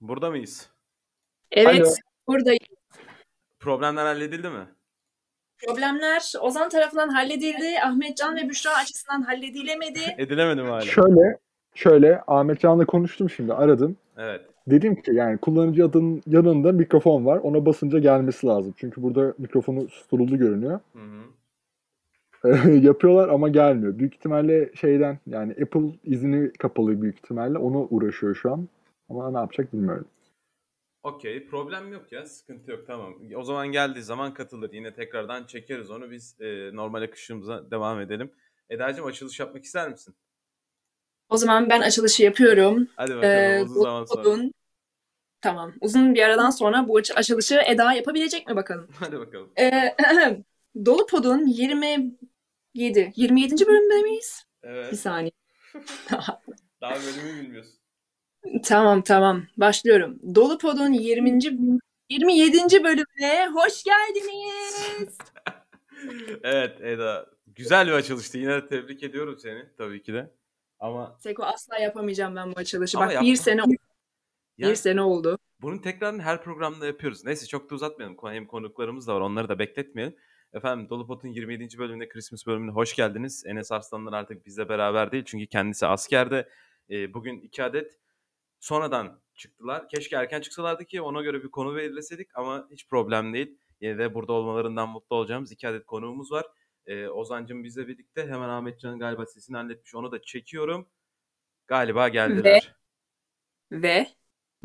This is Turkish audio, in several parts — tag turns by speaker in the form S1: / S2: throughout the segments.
S1: Burada mıyız?
S2: Evet,
S3: Alo.
S2: buradayım.
S1: Problemler halledildi mi?
S2: Problemler Ozan tarafından halledildi. Ahmetcan ve Büşra açısından halledilemedi.
S1: Edilemedi mi hala?
S3: Şöyle, şöyle Ahmet Can'la konuştum şimdi aradım.
S1: Evet.
S3: Dedim ki yani kullanıcı adının yanında mikrofon var. Ona basınca gelmesi lazım. Çünkü burada mikrofonu susturuldu görünüyor.
S1: Hı hı.
S3: Yapıyorlar ama gelmiyor. Büyük ihtimalle şeyden yani Apple izini kapalı büyük ihtimalle. Onu uğraşıyor şu an. Ama ne yapacak bilmiyorum.
S1: Okey. Problem yok ya. Sıkıntı yok. Tamam. O zaman geldiği zaman katılır. Yine tekrardan çekeriz onu. Biz e, normal akışımıza devam edelim. Eda'cığım açılış yapmak ister misin?
S2: O zaman ben açılışı yapıyorum.
S1: Hadi bakalım.
S2: Ee,
S1: uzun zaman sonra.
S2: Uzun. Tamam. Uzun bir aradan sonra bu aç- açılışı Eda yapabilecek mi bakalım?
S1: Hadi bakalım.
S2: Ee, Dolu Pod'un 27 27. bölümünde miyiz? Bir
S1: Evet.
S2: saniye.
S1: Daha bölümü bilmiyorsun.
S2: Tamam tamam. Başlıyorum. Dolu Pod'un 20. 27. bölümüne hoş geldiniz.
S1: evet Eda. Güzel bir açılıştı. Yine de tebrik ediyorum seni tabii ki de. Ama
S2: Seko asla yapamayacağım ben bu açılışı.
S1: Ama
S2: Bak
S1: yapma.
S2: bir sene
S1: yani
S2: bir sene oldu.
S1: bunun tekrarını her programda yapıyoruz. Neyse çok da uzatmayalım. Hem konuklarımız da var. Onları da bekletmeyelim. Efendim Dolu Pot'un 27. bölümüne, Christmas bölümüne hoş geldiniz. Enes Arslanlar artık bizle beraber değil. Çünkü kendisi askerde. Ee, bugün iki adet sonradan çıktılar. Keşke erken çıksalardı ki ona göre bir konu belirleseydik ama hiç problem değil. Yine de burada olmalarından mutlu olacağımız iki adet konuğumuz var. Ee, Ozancım bizle birlikte. Hemen Ahmetcan'ın galiba sesini halletmiş. Onu da çekiyorum. Galiba geldiler.
S2: Ve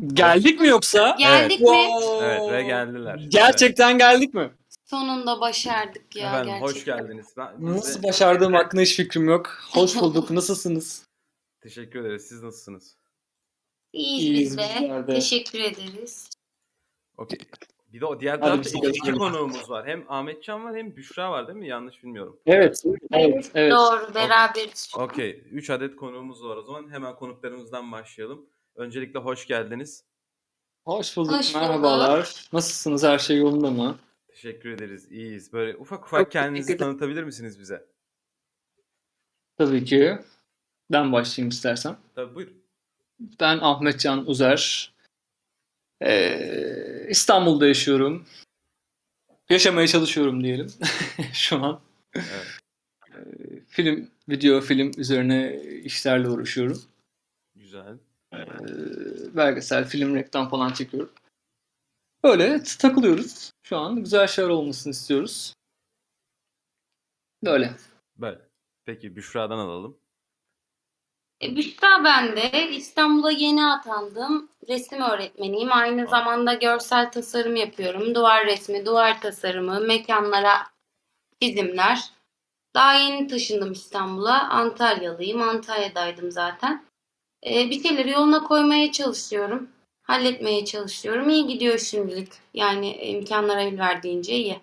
S4: Geldik mi yoksa?
S5: Geldik
S1: Evet.
S5: mi?
S1: Evet ve geldiler.
S4: Gerçekten geldik mi?
S5: Sonunda başardık ya
S1: Efendim
S5: gerçekten.
S1: hoş geldiniz. Ben, biz de-
S4: Nasıl başardığım hakkında hiç fikrim yok. Hoş bulduk. Nasılsınız?
S1: Teşekkür ederiz. Siz nasılsınız?
S5: İyiyiz,
S4: İyiyiz
S5: biz de.
S4: bizler de.
S5: Teşekkür ederiz.
S1: Okey. Bir de o diğer
S4: Hadi
S1: tarafta iki,
S4: görüşelim.
S1: konuğumuz var. Hem Ahmetcan var hem Büşra var değil mi? Yanlış bilmiyorum.
S4: Evet. Evet. evet.
S5: Doğru, beraberiz.
S1: Okey. Üç adet konuğumuz var o zaman. Hemen konuklarımızdan başlayalım. Öncelikle hoş geldiniz.
S4: Hoş bulduk.
S5: Hoş bulduk.
S4: Merhabalar. Nasılsınız? Her şey yolunda mı?
S1: Teşekkür ederiz. İyiyiz. Böyle ufak ufak
S2: Çok
S1: kendinizi tanıtabilir misiniz bize?
S4: Tabii ki. Ben başlayayım istersen.
S1: Tabii buyurun.
S4: Ben Ahmetcan Uzer. Ee, İstanbul'da yaşıyorum. Yaşamaya çalışıyorum diyelim şu an.
S1: Evet.
S4: Ee, film, video, film üzerine işlerle uğraşıyorum.
S1: Güzel.
S4: Ee, belgesel, film, reklam falan çekiyorum. Öyle t- takılıyoruz. Şu an güzel şeyler olmasını istiyoruz. Böyle.
S1: Böyle. Peki Büşra'dan alalım.
S5: E, Büşra ben de. İstanbul'a yeni atandım. Resim öğretmeniyim. Aynı zamanda görsel tasarım yapıyorum. Duvar resmi, duvar tasarımı, mekanlara çizimler. Daha yeni taşındım İstanbul'a. Antalyalıyım. Antalya'daydım zaten. E, bir şeyleri yoluna koymaya çalışıyorum. Halletmeye çalışıyorum. İyi gidiyor şimdilik. Yani imkanlar el verdiğince iyi.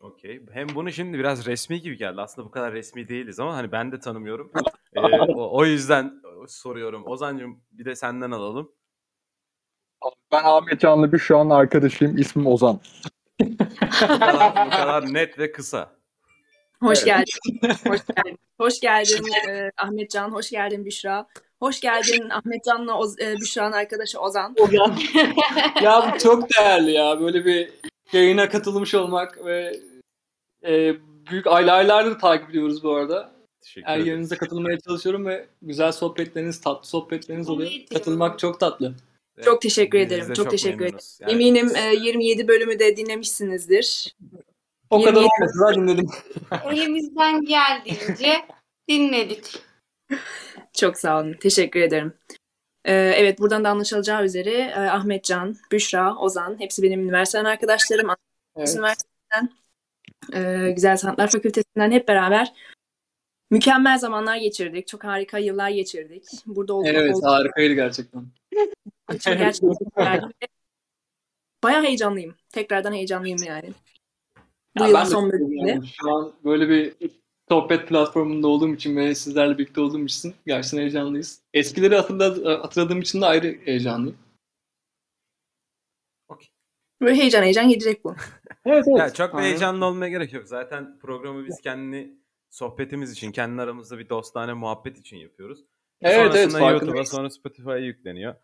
S1: Okey. Hem bunu şimdi biraz resmi gibi geldi. Aslında bu kadar resmi değiliz ama hani ben de tanımıyorum. Ee, o, o yüzden soruyorum. Ozancım bir de senden alalım.
S3: Ben Ahmet Can'la bir şu an arkadaşıyım. İsmim Ozan.
S1: Bu kadar, bu kadar net ve kısa.
S2: hoş
S3: Evet.
S2: geldin. Hoş geldin. Hoş geldin e, Ahmetcan. Hoş geldin Büşra. Hoş geldin Ahmetcan'la Oz- e, Büşra'nın arkadaşı Ozan.
S4: ya bu çok değerli ya. Böyle bir yayına katılmış olmak ve e, büyük aylar aylardır takip ediyoruz bu arada.
S1: Teşekkür
S4: Her yayınıza katılmaya çalışıyorum ve güzel sohbetleriniz, tatlı sohbetleriniz oluyor. Katılmak çok tatlı.
S1: Evet,
S2: Çok teşekkür ederim.
S1: de
S2: Çok teşekkür
S1: memnunuz. Yani
S2: Eminim e, 27 bölümü de dinlemişsinizdir.
S4: O kadar
S2: 27
S4: olmasa da dinledim.
S5: Elimizden geldiğince dinledik.
S2: Çok sağ olun. Teşekkür ederim. Ee, evet buradan da anlaşılacağı üzere e, Ahmetcan, Büşra, Ozan hepsi benim üniversiteden arkadaşlarım.
S4: Evet.
S2: Üniversiteden, e, Güzel Sanatlar Fakültesinden hep beraber mükemmel zamanlar geçirdik. Çok harika yıllar geçirdik. Burada olduğum
S4: Evet,
S2: olduğum
S4: harikaydı gerçekten.
S2: gerçekten bayağı heyecanlıyım. Tekrardan heyecanlıyım yani. Bu
S4: Ya
S2: yılın son bölümünde.
S4: Şu an böyle bir sohbet platformunda olduğum için ve sizlerle birlikte olduğum için gerçekten heyecanlıyız. Eskileri hatırla- hatırladığım için de ayrı heyecanlıyım.
S2: Böyle heyecan heyecan gidecek bu.
S4: Evet, evet.
S1: Ya çok da
S4: Aynen.
S1: heyecanlı olmaya gerek yok. Zaten programı biz kendi sohbetimiz için, kendi aramızda bir dostane muhabbet için yapıyoruz.
S4: Evet, evet,
S1: Sonrasında YouTube'a
S4: farkındayız.
S1: sonra Spotify'a yükleniyor.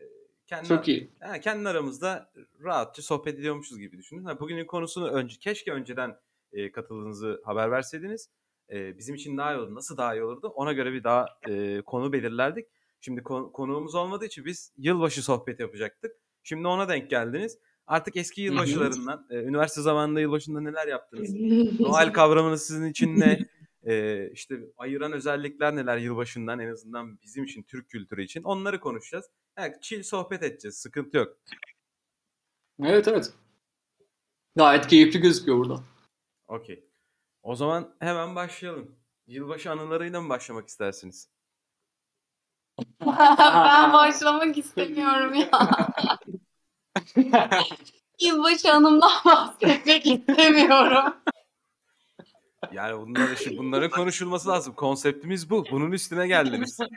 S1: Ee, kendi,
S4: Çok iyi.
S1: Ha, kendi aramızda rahatça sohbet ediyormuşuz gibi düşünün. Ha, bugünün konusunu önce keşke önceden e, katıldığınızı haber verseydiniz. E, bizim için daha iyi olurdu. Nasıl daha iyi olurdu? Ona göre bir daha e, konu belirlerdik. Şimdi kon- konuğumuz olmadığı için biz yılbaşı sohbeti yapacaktık. Şimdi ona denk geldiniz. Artık eski yılbaşılarından, e, üniversite zamanında yılbaşında neler yaptınız? Noel kavramını sizin için ne? E, işte ayıran özellikler neler yılbaşından en azından bizim için, Türk kültürü için onları konuşacağız. Evet, chill sohbet edeceğiz. Sıkıntı yok.
S4: Evet evet. Gayet keyifli gözüküyor burada.
S1: Okey. O zaman hemen başlayalım. Yılbaşı anılarıyla mı başlamak istersiniz?
S5: ben başlamak istemiyorum ya. Yılbaşı anımdan bahsetmek istemiyorum.
S1: Yani bunlar işte bunların konuşulması lazım. Konseptimiz bu. Bunun üstüne geldiniz.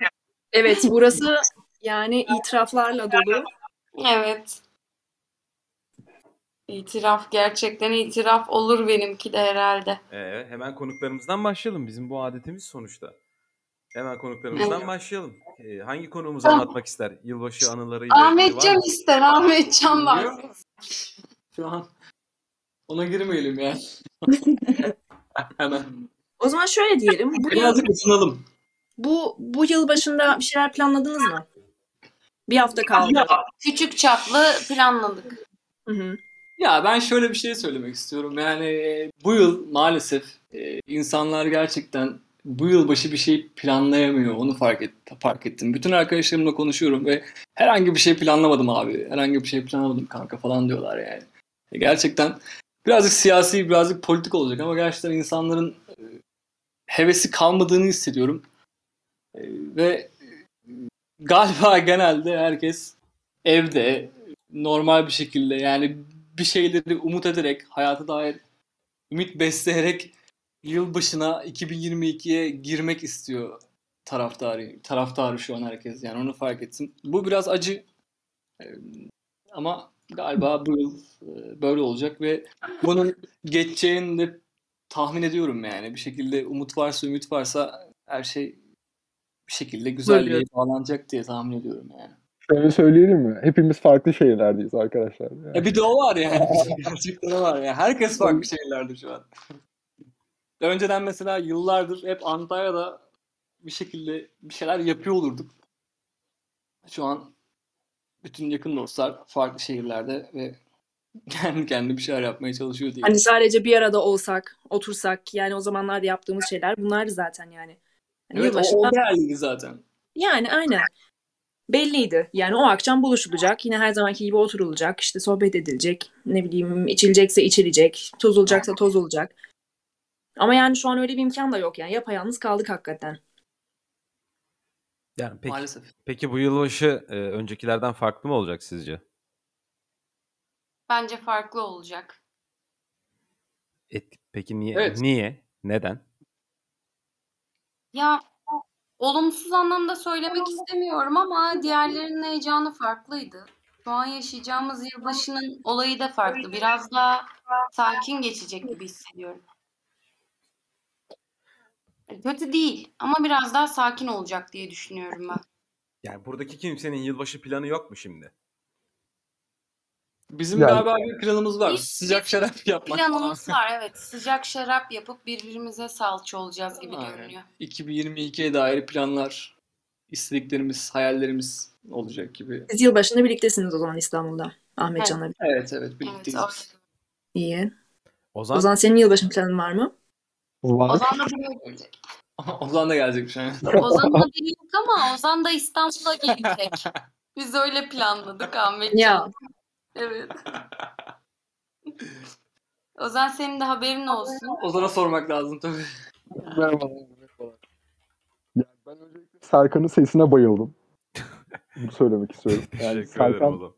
S2: Evet burası yani itiraflarla dolu.
S5: Evet. İtiraf gerçekten itiraf olur benimki de herhalde.
S1: Ee, hemen konuklarımızdan başlayalım. Bizim bu adetimiz sonuçta. Hemen konuklarımızdan
S5: Evet.
S1: başlayalım. Ee, hangi konuğumuzu anlatmak ister? Yılbaşı anılarıyla ilgili var
S5: Ahmetcan
S1: mı?
S5: ister, Ahmetcan var.
S4: Şu an ona girmeyelim ya. Hemen.
S2: O zaman şöyle diyelim. Bu yıl,
S4: Birazcık ısınalım.
S2: bu, bu yıl başında bir şeyler planladınız mı? Bir hafta kaldı.
S5: Küçük çaplı planladık.
S2: Hı hı.
S4: Ya ben şöyle bir şey söylemek istiyorum. Yani e, bu yıl maalesef e, insanlar gerçekten bu yıl başı bir şey planlayamıyor. Onu fark, et, fark ettim. Bütün arkadaşlarımla konuşuyorum ve herhangi bir şey planlamadım abi. Herhangi bir şey planlamadım kanka falan diyorlar yani. E, gerçekten birazcık siyasi, birazcık politik olacak ama gerçekten insanların e, hevesi kalmadığını hissediyorum. E, ve e, galiba genelde herkes evde normal bir şekilde yani bir şeyleri umut ederek, hayata dair ümit besleyerek yılbaşına 2022'ye girmek istiyor taraftarı. Taraftarı şu an herkes yani onu fark ettim. Bu biraz acı. Ama galiba bu yıl e, böyle olacak ve bunun geçeceğini de tahmin ediyorum yani. Bir şekilde umut varsa, ümit varsa her şey bir şekilde güzelliğe bağlanacak diye tahmin ediyorum yani.
S3: Şöyle söyleyelim mi? Hepimiz farklı şehirlerdeyiz arkadaşlar. Yani.
S4: Ya bir de o var yani. Gerçekten o var ya. Herkes farklı şeylerde şu an. Önceden mesela yıllardır hep Antalya'da bir şekilde bir şeyler yapıyor olurduk. Şu an bütün yakın dostlar farklı şehirlerde ve kendi kendine bir şeyler yapmaya çalışıyor diye.
S2: Hani sadece bir arada olsak, otursak yani o zamanlarda yaptığımız şeyler bunlardı zaten yani. Yani
S4: evet o,
S2: yılbaşında-
S4: o değerliydi zaten.
S2: Yani aynen. Belliydi. Yani o akşam buluşulacak. Yine her zamanki gibi oturulacak. işte sohbet edilecek. Ne bileyim içilecekse içilecek. Tozulacaksa tozulacak. Ama yani şu an öyle bir imkan da yok yani. Yapayalnız kaldık hakikaten.
S1: Yani peki,
S4: Maalesef.
S1: peki bu yılbaşı e, öncekilerden farklı mı olacak sizce?
S5: Bence farklı olacak.
S1: Et, peki niye?
S4: Evet.
S1: Niye? Neden?
S5: Ya olumsuz anlamda söylemek istemiyorum ama diğerlerinin heyecanı farklıydı. Şu an yaşayacağımız yılbaşının olayı da farklı. Biraz daha sakin geçecek gibi hissediyorum. Kötü değil ama biraz daha sakin olacak diye düşünüyorum ben.
S1: Yani buradaki kimsenin yılbaşı planı yok mu şimdi?
S4: Bizim
S3: Yani-
S4: galiba bir planımız var. Sıcak şarap yapmak
S5: Planımız
S4: falan.
S5: var evet. Sıcak şarap yapıp birbirimize salça olacağız gibi
S4: Aynen.
S5: görünüyor.
S4: 2022'ye dair planlar, istediklerimiz, hayallerimiz olacak gibi.
S2: Siz yılbaşında birliktesiniz o zaman İstanbul'da. Ahmetcan'la.
S4: Evet evet
S5: Evet,
S4: birlikteyiz.
S5: öyle.
S2: İyi.
S1: Ozan,
S2: O zaman senin yılbaşın planın var mı?
S3: Var.
S5: Ozan da buraya gelecek.
S4: Ozan da gelecekmiş yani.
S5: Ozan'ın haberi yok ama Ozan da İstanbul'a gelecek. Biz öyle planladık Ahmetciğim.
S2: Ya.
S5: Evet. Ozan senin de haberin olsun.
S4: Ozan'a sormak lazım tabii.
S3: Merhabalar. merhabalar. Yani ben öncelikle Serkan'ın sesine bayıldım. Bunu söylemek istiyorum. Yani
S1: teşekkür ederim
S3: Serkan
S1: Ozan.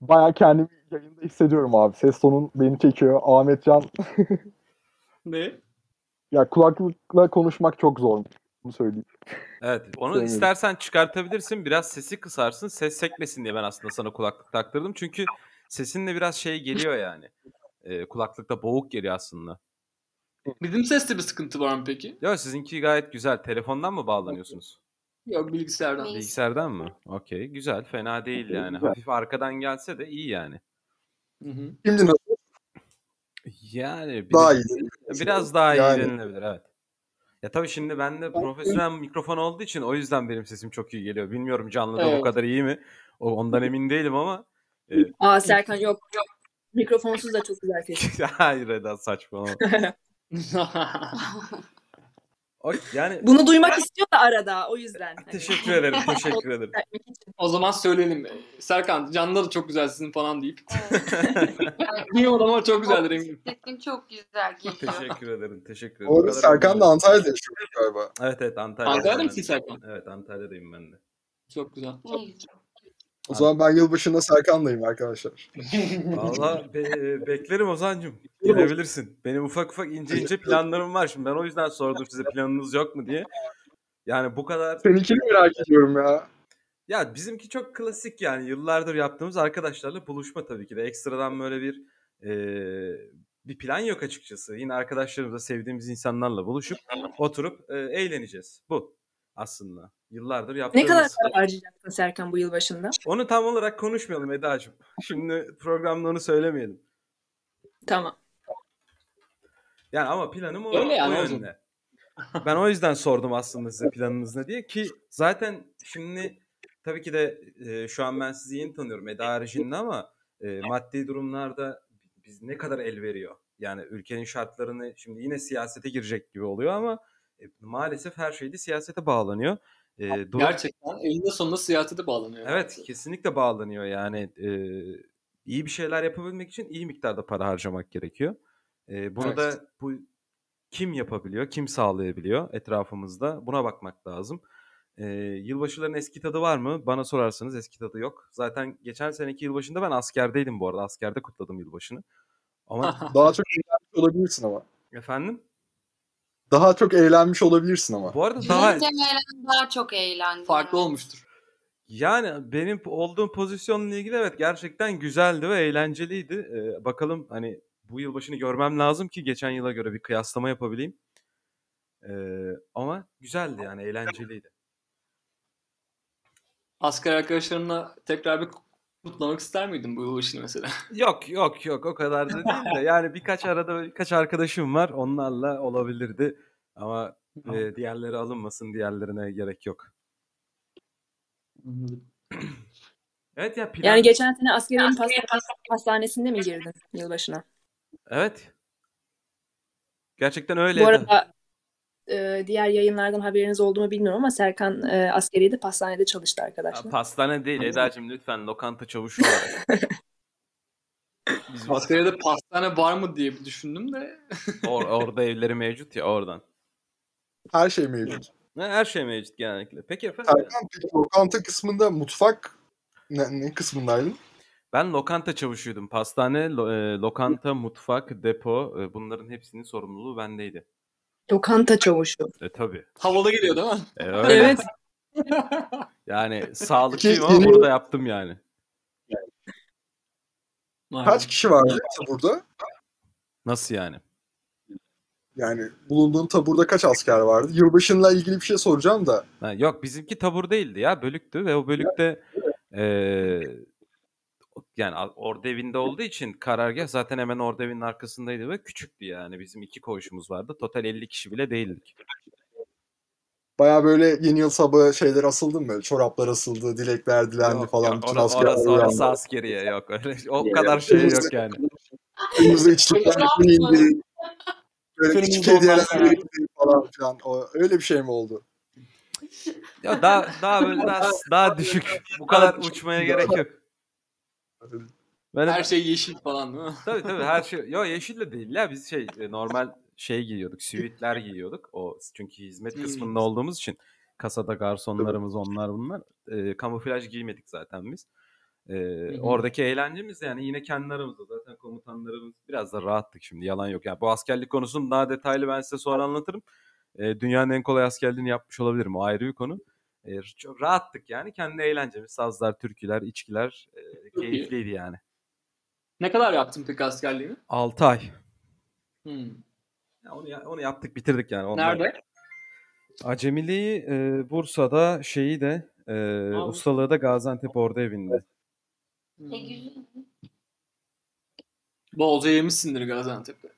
S3: bayağı kendimi yayında hissediyorum abi. Ses tonun beni çekiyor. Ahmetcan
S4: Ne?
S3: ya kulaklıkla konuşmak çok zor. Bunu söyleyeyim.
S1: Evet, onu
S3: Sevmedim.
S1: istersen çıkartabilirsin. Biraz sesi kısarsın. Ses sekmesin diye ben aslında sana kulaklık taktırdım. Çünkü sesinle biraz şey geliyor yani. Ee, kulaklıkta boğuk geliyor aslında.
S4: Bizim seste bir sıkıntı var mı peki?
S1: Yok sizinki gayet güzel. Telefondan mı bağlanıyorsunuz?
S4: Yok bilgisayardan.
S5: Neyse.
S1: Bilgisayardan mı? Okey. Güzel. Fena değil yani. Hafif arkadan gelse de iyi yani.
S4: Hı hı.
S3: Şimdi nasıl?
S1: Yani bir
S3: Daha
S1: de-
S3: iyi.
S1: Biraz daha iyi
S3: Yani.
S1: denilebilir evet. Ya tabii şimdi bende profesyonel mikrofon olduğu için o yüzden benim sesim çok iyi geliyor. Bilmiyorum canlıda bu
S4: Evet.
S1: kadar iyi mi? O ondan emin değilim ama e,
S2: Aa Serkan yok. Mikrofonsuz da çok güzel ses.
S1: hayır Eda saçmalama. O, yani
S2: Bunu duymak istiyor da arada o yüzden. Hani
S1: teşekkür ederim. Teşekkür ederim.
S4: o zaman söyleyelim. Serkan canlı da çok güzel sizin falan deyip.
S5: Evet.
S4: Bilmiyorum ama çok güzeldir eminim.
S5: Sesin çok güzel geliyor.
S1: teşekkür ederim. Teşekkür ederim.
S3: Bu
S1: kadar
S3: Serkan da
S1: oluyor.
S3: Antalya'da yaşıyor galiba.
S1: Evet evet Antalya'dayım.
S4: Antalya'da
S1: ben
S4: mısın. Serkan?
S1: Evet Antalya'dayım ben de.
S4: Çok güzel.
S5: Ne güzel.
S3: O zaman ben yılbaşında Serkan'layım arkadaşlar.
S1: Valla be- beklerim Ozan'cım. Gelebilirsin. Benim ufak ufak ince ince planlarım var. Şimdi ben o yüzden sordum size planınız yok mu diye. Yani bu kadar
S3: Seninkini merak ediyorum ya.
S1: Ya bizimki çok klasik yani yıllardır yaptığımız arkadaşlarla buluşma tabii ki de ekstradan böyle bir eee, bir plan yok açıkçası. Yine arkadaşlarımızla sevdiğimiz insanlarla buluşup oturup eee, eğleneceğiz. Bu aslında yıllardır
S2: Ne
S1: yaptığımız.
S2: kadar para harcayacaksın Serkan bu yıl başında?
S1: Onu tam olarak konuşmayalım Eda'cığım. Şimdi programda onu söylemeyelim.
S2: Tamam.
S1: Yani ama planım o,
S4: Öyle yani
S1: o yönde. Ben o yüzden sordum aslında size planınız ne diye ki zaten şimdi tabii ki de e, şu an ben sizi yeni tanıyorum Eda haricinde ama e, maddi durumlarda biz ne kadar el veriyor? Yani ülkenin şartlarını şimdi yine siyasete girecek gibi oluyor ama maalesef her şey de siyasete bağlanıyor. E,
S4: Gerçekten elinde sonunda siyasete bağlanıyor.
S1: Evet kesinlikle bağlanıyor yani e, iyi bir şeyler yapabilmek için iyi miktarda para harcamak gerekiyor. E, bunu
S4: Evet.
S1: da bu kim yapabiliyor, kim sağlayabiliyor etrafımızda buna bakmak lazım. E, yılbaşıların eski tadı var mı? Bana sorarsanız eski tadı yok. Zaten geçen seneki yılbaşında ben askerdeydim bu arada. Askerde kutladım yılbaşını. Ama
S3: Daha çok eğlenmiş olabilirsin ama.
S1: efendim
S3: Daha çok eğlenmiş olabilirsin ama.
S1: bu arada daha
S5: daha çok eğlendim.
S4: Farklı olmuştur.
S1: Yani benim olduğum pozisyonla ilgili evet gerçekten güzeldi ve eğlenceliydi. Ee, bakalım hani bu yılbaşını görmem lazım ki geçen yıla göre bir kıyaslama yapabileyim. Ee, ama güzeldi yani eğlenceliydi.
S4: Asker arkadaşlarınla tekrar bir kutlamak ister miydin bu yılbaşını mesela?
S1: Yok yok yok o kadar da değil de yani birkaç arada birkaç arkadaşım var onlarla olabilirdi. Ama e, diğerleri alınmasın diğerlerine gerek yok. Evet ya plan...
S2: Yani geçen sene askeriyenin hastanesinde mi girdin yılbaşına?
S1: Evet. Gerçekten öyle.
S2: Bu arada e, diğer yayınlardan haberiniz oldu mu bilmiyorum ama Serkan e, askeriyede pastanede çalıştı arkadaşlar.
S1: Pastane değil Eda'cığım lütfen lokanta çavuşu olarak. Biz
S4: Askeriyede pastane var mı diye bir düşündüm de.
S1: or- orada evleri mevcut ya oradan.
S3: Her şey mevcut.
S1: Ne, Her şey mevcut genellikle. Peki efendim.
S3: Serkan peki lokanta kısmında mutfak ne, ne kısmındaydın?
S1: Ben lokanta çavuşuydum. Pastane, lo- e, lokanta, mutfak, depo e, bunların hepsinin sorumluluğu bendeydi.
S2: Lokanta çavuşu.
S1: E tabii.
S4: Havalı geliyor değil mi?
S1: E, öyle.
S2: Evet.
S1: Yani sağlıklıyım ama burada yaptım yani.
S3: Kaç kişi vardı burada?
S1: Nasıl yani?
S3: Yani bulunduğun taburda kaç asker vardı? Yılbaşınla ilgili bir şey soracağım da.
S1: Ha, yok bizimki tabur değildi ya bölüktü ve o bölükte eee yani a- ordu evinde olduğu için karargah zaten hemen ordu evinin arkasındaydı ve küçüktü yani bizim iki koğuşumuz vardı. Total 50 kişi bile değildik.
S3: Baya böyle yeni yıl sabahı şeyler asıldı mı? Çoraplar asıldı, dilekler dilendi
S1: Yok,
S3: falan.
S1: yok,
S3: Bütün
S1: orası, orası
S3: uyandı.
S1: askeriye yok öyle o kadar şey yok yani.
S3: Kırmızı içlikler indi. Böyle küçük hediyeler falan filan. O, öyle bir şey mi oldu?
S1: Ya daha daha böyle daha, daha düşük. Bu kadar uçmaya gerek yok. Ben
S4: Her şey yeşil falan değil mi?
S1: Tabii tabii her şey. Yo yeşil de değil ya biz şey e, normal şey giyiyorduk. Sivitler giyiyorduk. O çünkü hizmet
S4: Hmm.
S1: kısmında olduğumuz için kasada garsonlarımız onlar bunlar. E, kamuflaj giymedik zaten biz. E, oradaki eğlencemiz yani yine kendi aramızda zaten komutanlarımız biraz da rahattık şimdi yalan yok. Yani bu askerlik konusunu daha detaylı ben size sonra anlatırım. E, dünyanın en kolay askerliğini yapmış olabilirim o ayrı bir konu. E, çok rahattık yani kendi eğlencemiz sazlar, türküler, içkiler e,
S4: iyi.
S1: keyifliydi yani.
S4: Ne kadar yaptın peki askerliğini?
S1: 6 ay.
S4: Hmm.
S1: Ya onu, ya- onu yaptık bitirdik yani. Onlar-
S4: Nerede?
S1: Acemiliği e, Bursa'da şeyi de e, ustalığı da Gaziantep orada evinde.
S5: E güzel.
S4: Bolca yemişsindir Gaziantep'te.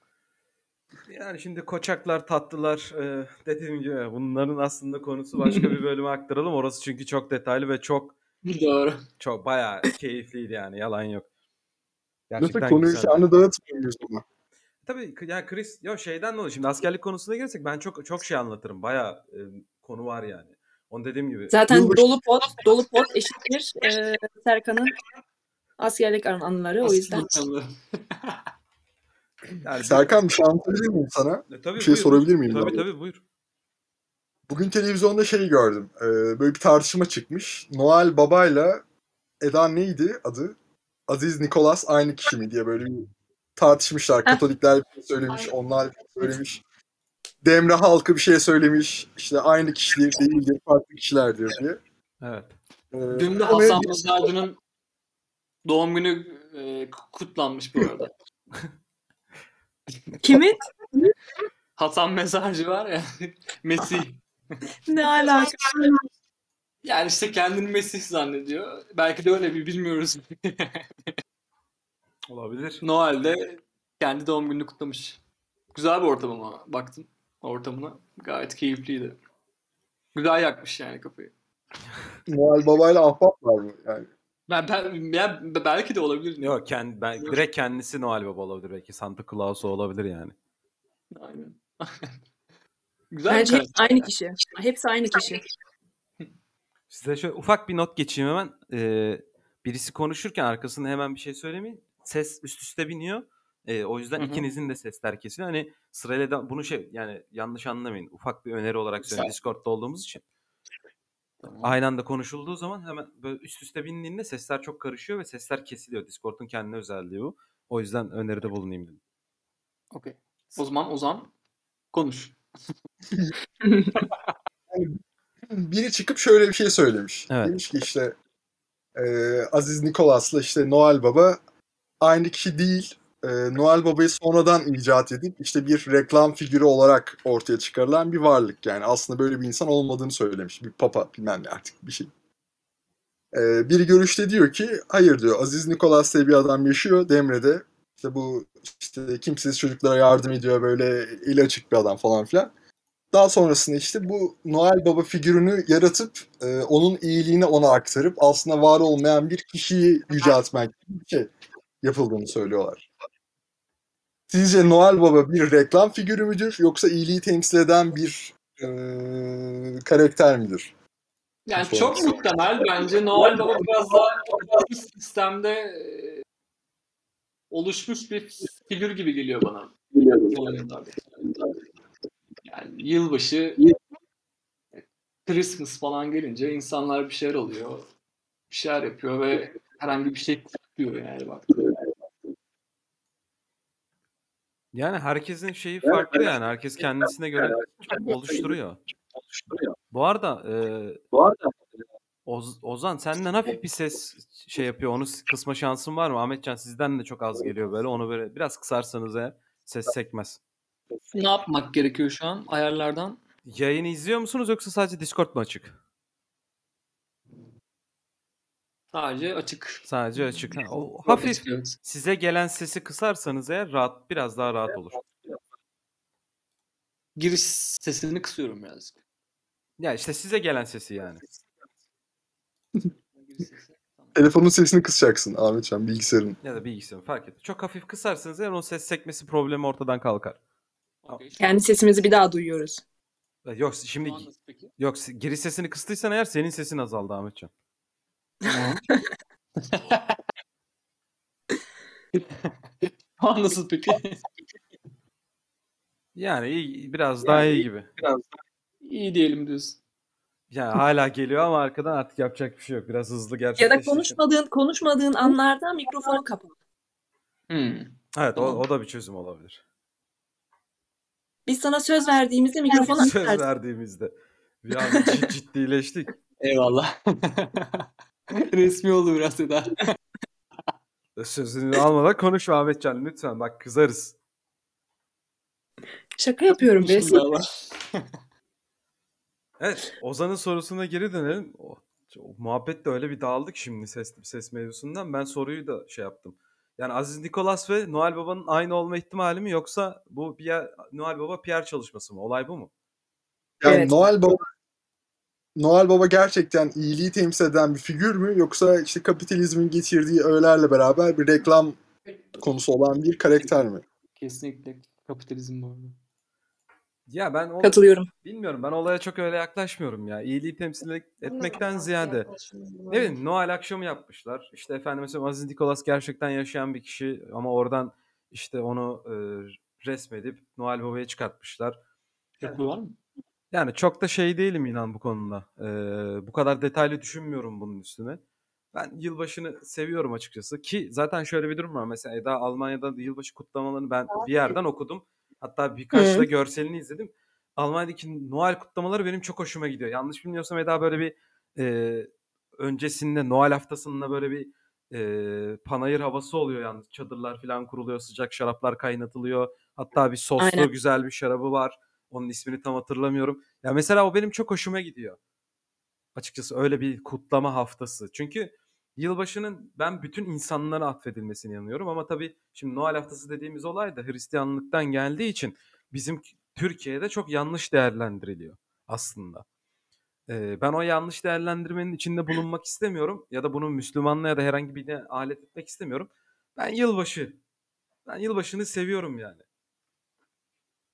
S1: Yani şimdi koçaklar, tatlılar e, dediğim gibi bunların aslında konusu başka bir bölüme aktaralım. Orası çünkü çok detaylı ve çok
S4: Doğru.
S1: çok bayağı keyifliydi yani yalan yok. Gerçekten
S3: konuyu
S1: güzeldi.
S3: şanlı dağıtmıyoruz ama.
S1: Tabii yani Chris ya şeyden dolayı şimdi askerlik konusuna girsek ben çok çok şey anlatırım. Bayağı e, konu var yani. Onu dediğim gibi.
S2: Zaten
S3: Yılbaşı-
S2: dolu pot, dolu pot eşittir e, Serkan'ın askerlik an- anıları o yüzden.
S1: Yani,
S3: Serkan bir şey anlatabilir miyim sana?
S1: E, tabii,
S3: bir şey
S1: buyur.
S3: sorabilir miyim
S1: Tabii
S3: ben?
S1: tabii buyur.
S3: Bugün televizyonda şey gördüm. Ee, böyle bir tartışma çıkmış. Noel Baba'yla Eda neydi adı? Aziz Nikolas aynı kişi mi diye böyle bir tartışmışlar. Katolikler bir şey söylemiş, onlar bir şey söylemiş. Demre halkı bir şey söylemiş. İşte aynı kişiler değildir, farklı kişilerdir diye.
S1: Evet.
S3: Ee,
S4: Dün de Hasan Mezarcı'nın doğum günü e, kutlanmış bu arada.
S2: Kimin?
S4: Hasan Mezarcı var ya. Mesih.
S2: Ne alaka?
S4: Yani işte kendini Mesih zannediyor. Belki de öyle bir bilmiyoruz.
S1: Olabilir.
S4: Noel'de kendi doğum gününü kutlamış. Güzel bir ortam ama baktım ortamına. Gayet keyifliydi. Güzel yakmış yani kafayı.
S3: Noel Baba'yla ahbap var mı? Yani
S4: Ben, ben, ben- belki de olabilir.
S1: Yok kendi, ben, direkt kendisi Noel Baba olabilir belki. Santa Claus olabilir yani.
S4: Aynen. Güzel
S2: Bence hepsi aynı kişi. Hepsi aynı kişi.
S1: Size şöyle ufak bir not geçeyim hemen. Ee, birisi konuşurken arkasında hemen bir şey söylemeyin. Ses üst üste biniyor. Ee, o yüzden
S4: Hı hı.
S1: ikinizin de sesler kesiliyor. Hani sırayla da bunu şey yani yanlış anlamayın. Ufak bir öneri olarak söylüyorum. Discord'da olduğumuz için.
S4: Tamam.
S1: Aynı anda konuşulduğu zaman hemen böyle üst üste bindiğinde sesler çok karışıyor ve sesler kesiliyor. Discord'un kendine özelliği bu. O yüzden öneride bulunayım dedim.
S4: Okey. O zaman Ozan konuş.
S3: biri çıkıp şöyle bir şey söylemiş.
S1: Evet.
S3: Demiş ki işte e, Aziz Nikolas'la işte Noel Baba aynı kişi değil. E, Noel Baba'yı sonradan icat edip işte bir reklam figürü olarak ortaya çıkarılan bir varlık. Yani aslında böyle bir insan olmadığını söylemiş. Bir papa bilmem ne artık bir şey. E, biri görüşte diyor ki hayır diyor Aziz Nikolas diye bir adam yaşıyor Demre'de. İşte bu işte kimsesiz çocuklara yardım ediyor böyle eli açık bir adam falan filan. Daha sonrasında işte bu Noel Baba figürünü yaratıp e, onun iyiliğini ona aktarıp aslında var olmayan bir kişiyi yüceltmek gibi bir şey yapıldığını söylüyorlar. Sizce Noel Baba bir reklam figürü müdür yoksa iyiliği temsil eden bir e, karakter midir?
S4: Yani
S3: Çok
S4: çok muhtemel bence Noel Baba biraz daha bir sistemde oluşmuş bir figür gibi geliyor bana. Yani yılbaşı Christmas falan gelince insanlar bir şeyler oluyor. Bir şeyler yapıyor ve herhangi bir şey kutluyor yani baktığında.
S1: Yani herkesin şeyi farklı yani. Herkes kendisine göre oluşturuyor. Bu arada e, Oz- Ozan senden hafif bir ses şey yapıyor. Onu kısma şansın var mı? Ahmetcan sizden de çok az geliyor böyle. Onu böyle biraz kısarsanız eğer ses sekmez.
S4: Ne yapmak gerekiyor şu an ayarlardan?
S1: Yayını izliyor musunuz yoksa sadece Discord mu açık?
S4: Sadece açık.
S1: Sadece açık. Ha, o hafif
S4: Evet.
S1: size gelen sesi kısarsanız eğer rahat biraz daha rahat olur.
S4: Giriş sesini kısıyorum birazcık.
S1: Ya işte size gelen sesi yani.
S3: Telefonun sesini kısacaksın Ahmetcan bilgisayarın.
S1: Ya da bilgisayarın fark etmez. Çok hafif kısarsanız eğer o ses sekmesi problemi ortadan kalkar.
S4: Okey.
S2: Kendi sesimizi bir daha duyuyoruz.
S1: Yok şimdi yok giriş sesini kıstıysan eğer senin sesin azaldı Ahmetcan.
S4: Tamam. Şu an nasıl peki?
S1: Yani iyi, biraz daha iyi gibi.
S4: İyi diyelim diyorsun.
S1: Yani hala geliyor ama arkadan artık yapacak bir şey yok. Biraz hızlı
S2: Ya
S1: gerçekleşti.
S2: da konuşmadığın konuşmadığın anlarda mikrofonu kapat.
S4: Hmm.
S1: Evet o,
S4: Tamam.
S1: o da bir çözüm olabilir.
S2: Biz sana söz verdiğimizde mikrofonu
S1: Söz
S2: açarsın.
S1: verdiğimizde. Bir an cid- ciddileştik.
S4: Eyvallah. Resmi oldu biraz Eda.
S1: Sözünü almadan konuşma Ahmetcan lütfen bak kızarız.
S2: Şaka yapıyorum be.
S1: Evet, Ozan'ın sorusuna geri dönelim. O, o muhabbet de öyle bir dağıldık şimdi ses ses mevzusundan. Ben soruyu da şey yaptım. Yani Aziz Nikolas ve Noel Baba'nın aynı olma ihtimali mi yoksa bu Pierre, Noel Baba PR çalışması mı? Olay bu mu?
S3: Yani
S2: Evet.
S3: Noel Baba Noel Baba gerçekten iyiliği temsil eden bir figür mü yoksa işte kapitalizmin getirdiği öğelerle beraber bir reklam konusu olan bir karakter mi?
S4: Kesinlikle kapitalizm bu arada.
S1: Ya ben o,
S2: Katılıyorum.
S1: bilmiyorum. Ben olaya çok öyle yaklaşmıyorum ya. İyiliği temsil etmekten ziyade Ne bileyim Noel akşamı yapmışlar. İşte efendim mesela Aziz Nikolas gerçekten yaşayan bir kişi ama oradan işte onu e, resmedip Noel Baba'ya çıkartmışlar.
S4: Yapıyorlar mı?
S1: Yani çok da şey değilim inan bu konuda. E, bu kadar detaylı düşünmüyorum bunun üstüne. Ben yılbaşını seviyorum açıkçası ki zaten şöyle bir durum var. Mesela Eda Almanya'da yılbaşı kutlamalarını ben bir yerden okudum. Hatta birkaç
S2: Hı.
S1: da görselini izledim. Almanya'daki Noel kutlamaları benim çok hoşuma gidiyor. Yanlış bilmiyorsam Eda böyle bir e, öncesinde Noel haftasında böyle bir e, panayır havası oluyor yalnız. Çadırlar falan kuruluyor, sıcak şaraplar kaynatılıyor. Hatta bir soslu
S2: Aynen.
S1: güzel bir şarabı var. Onun ismini tam hatırlamıyorum. Ya mesela o benim çok hoşuma gidiyor. Açıkçası öyle bir kutlama haftası. Çünkü yılbaşının ben bütün insanlara atfedilmesine inanıyorum ama tabii şimdi Noel haftası dediğimiz olay da Hristiyanlıktan geldiği için bizim Türkiye'de çok yanlış değerlendiriliyor aslında. Ee, ben o yanlış değerlendirmenin içinde bulunmak istemiyorum ya da bunu Müslümanlığa ya da herhangi birine alet etmek istemiyorum. Ben yılbaşı, ben yılbaşını seviyorum yani.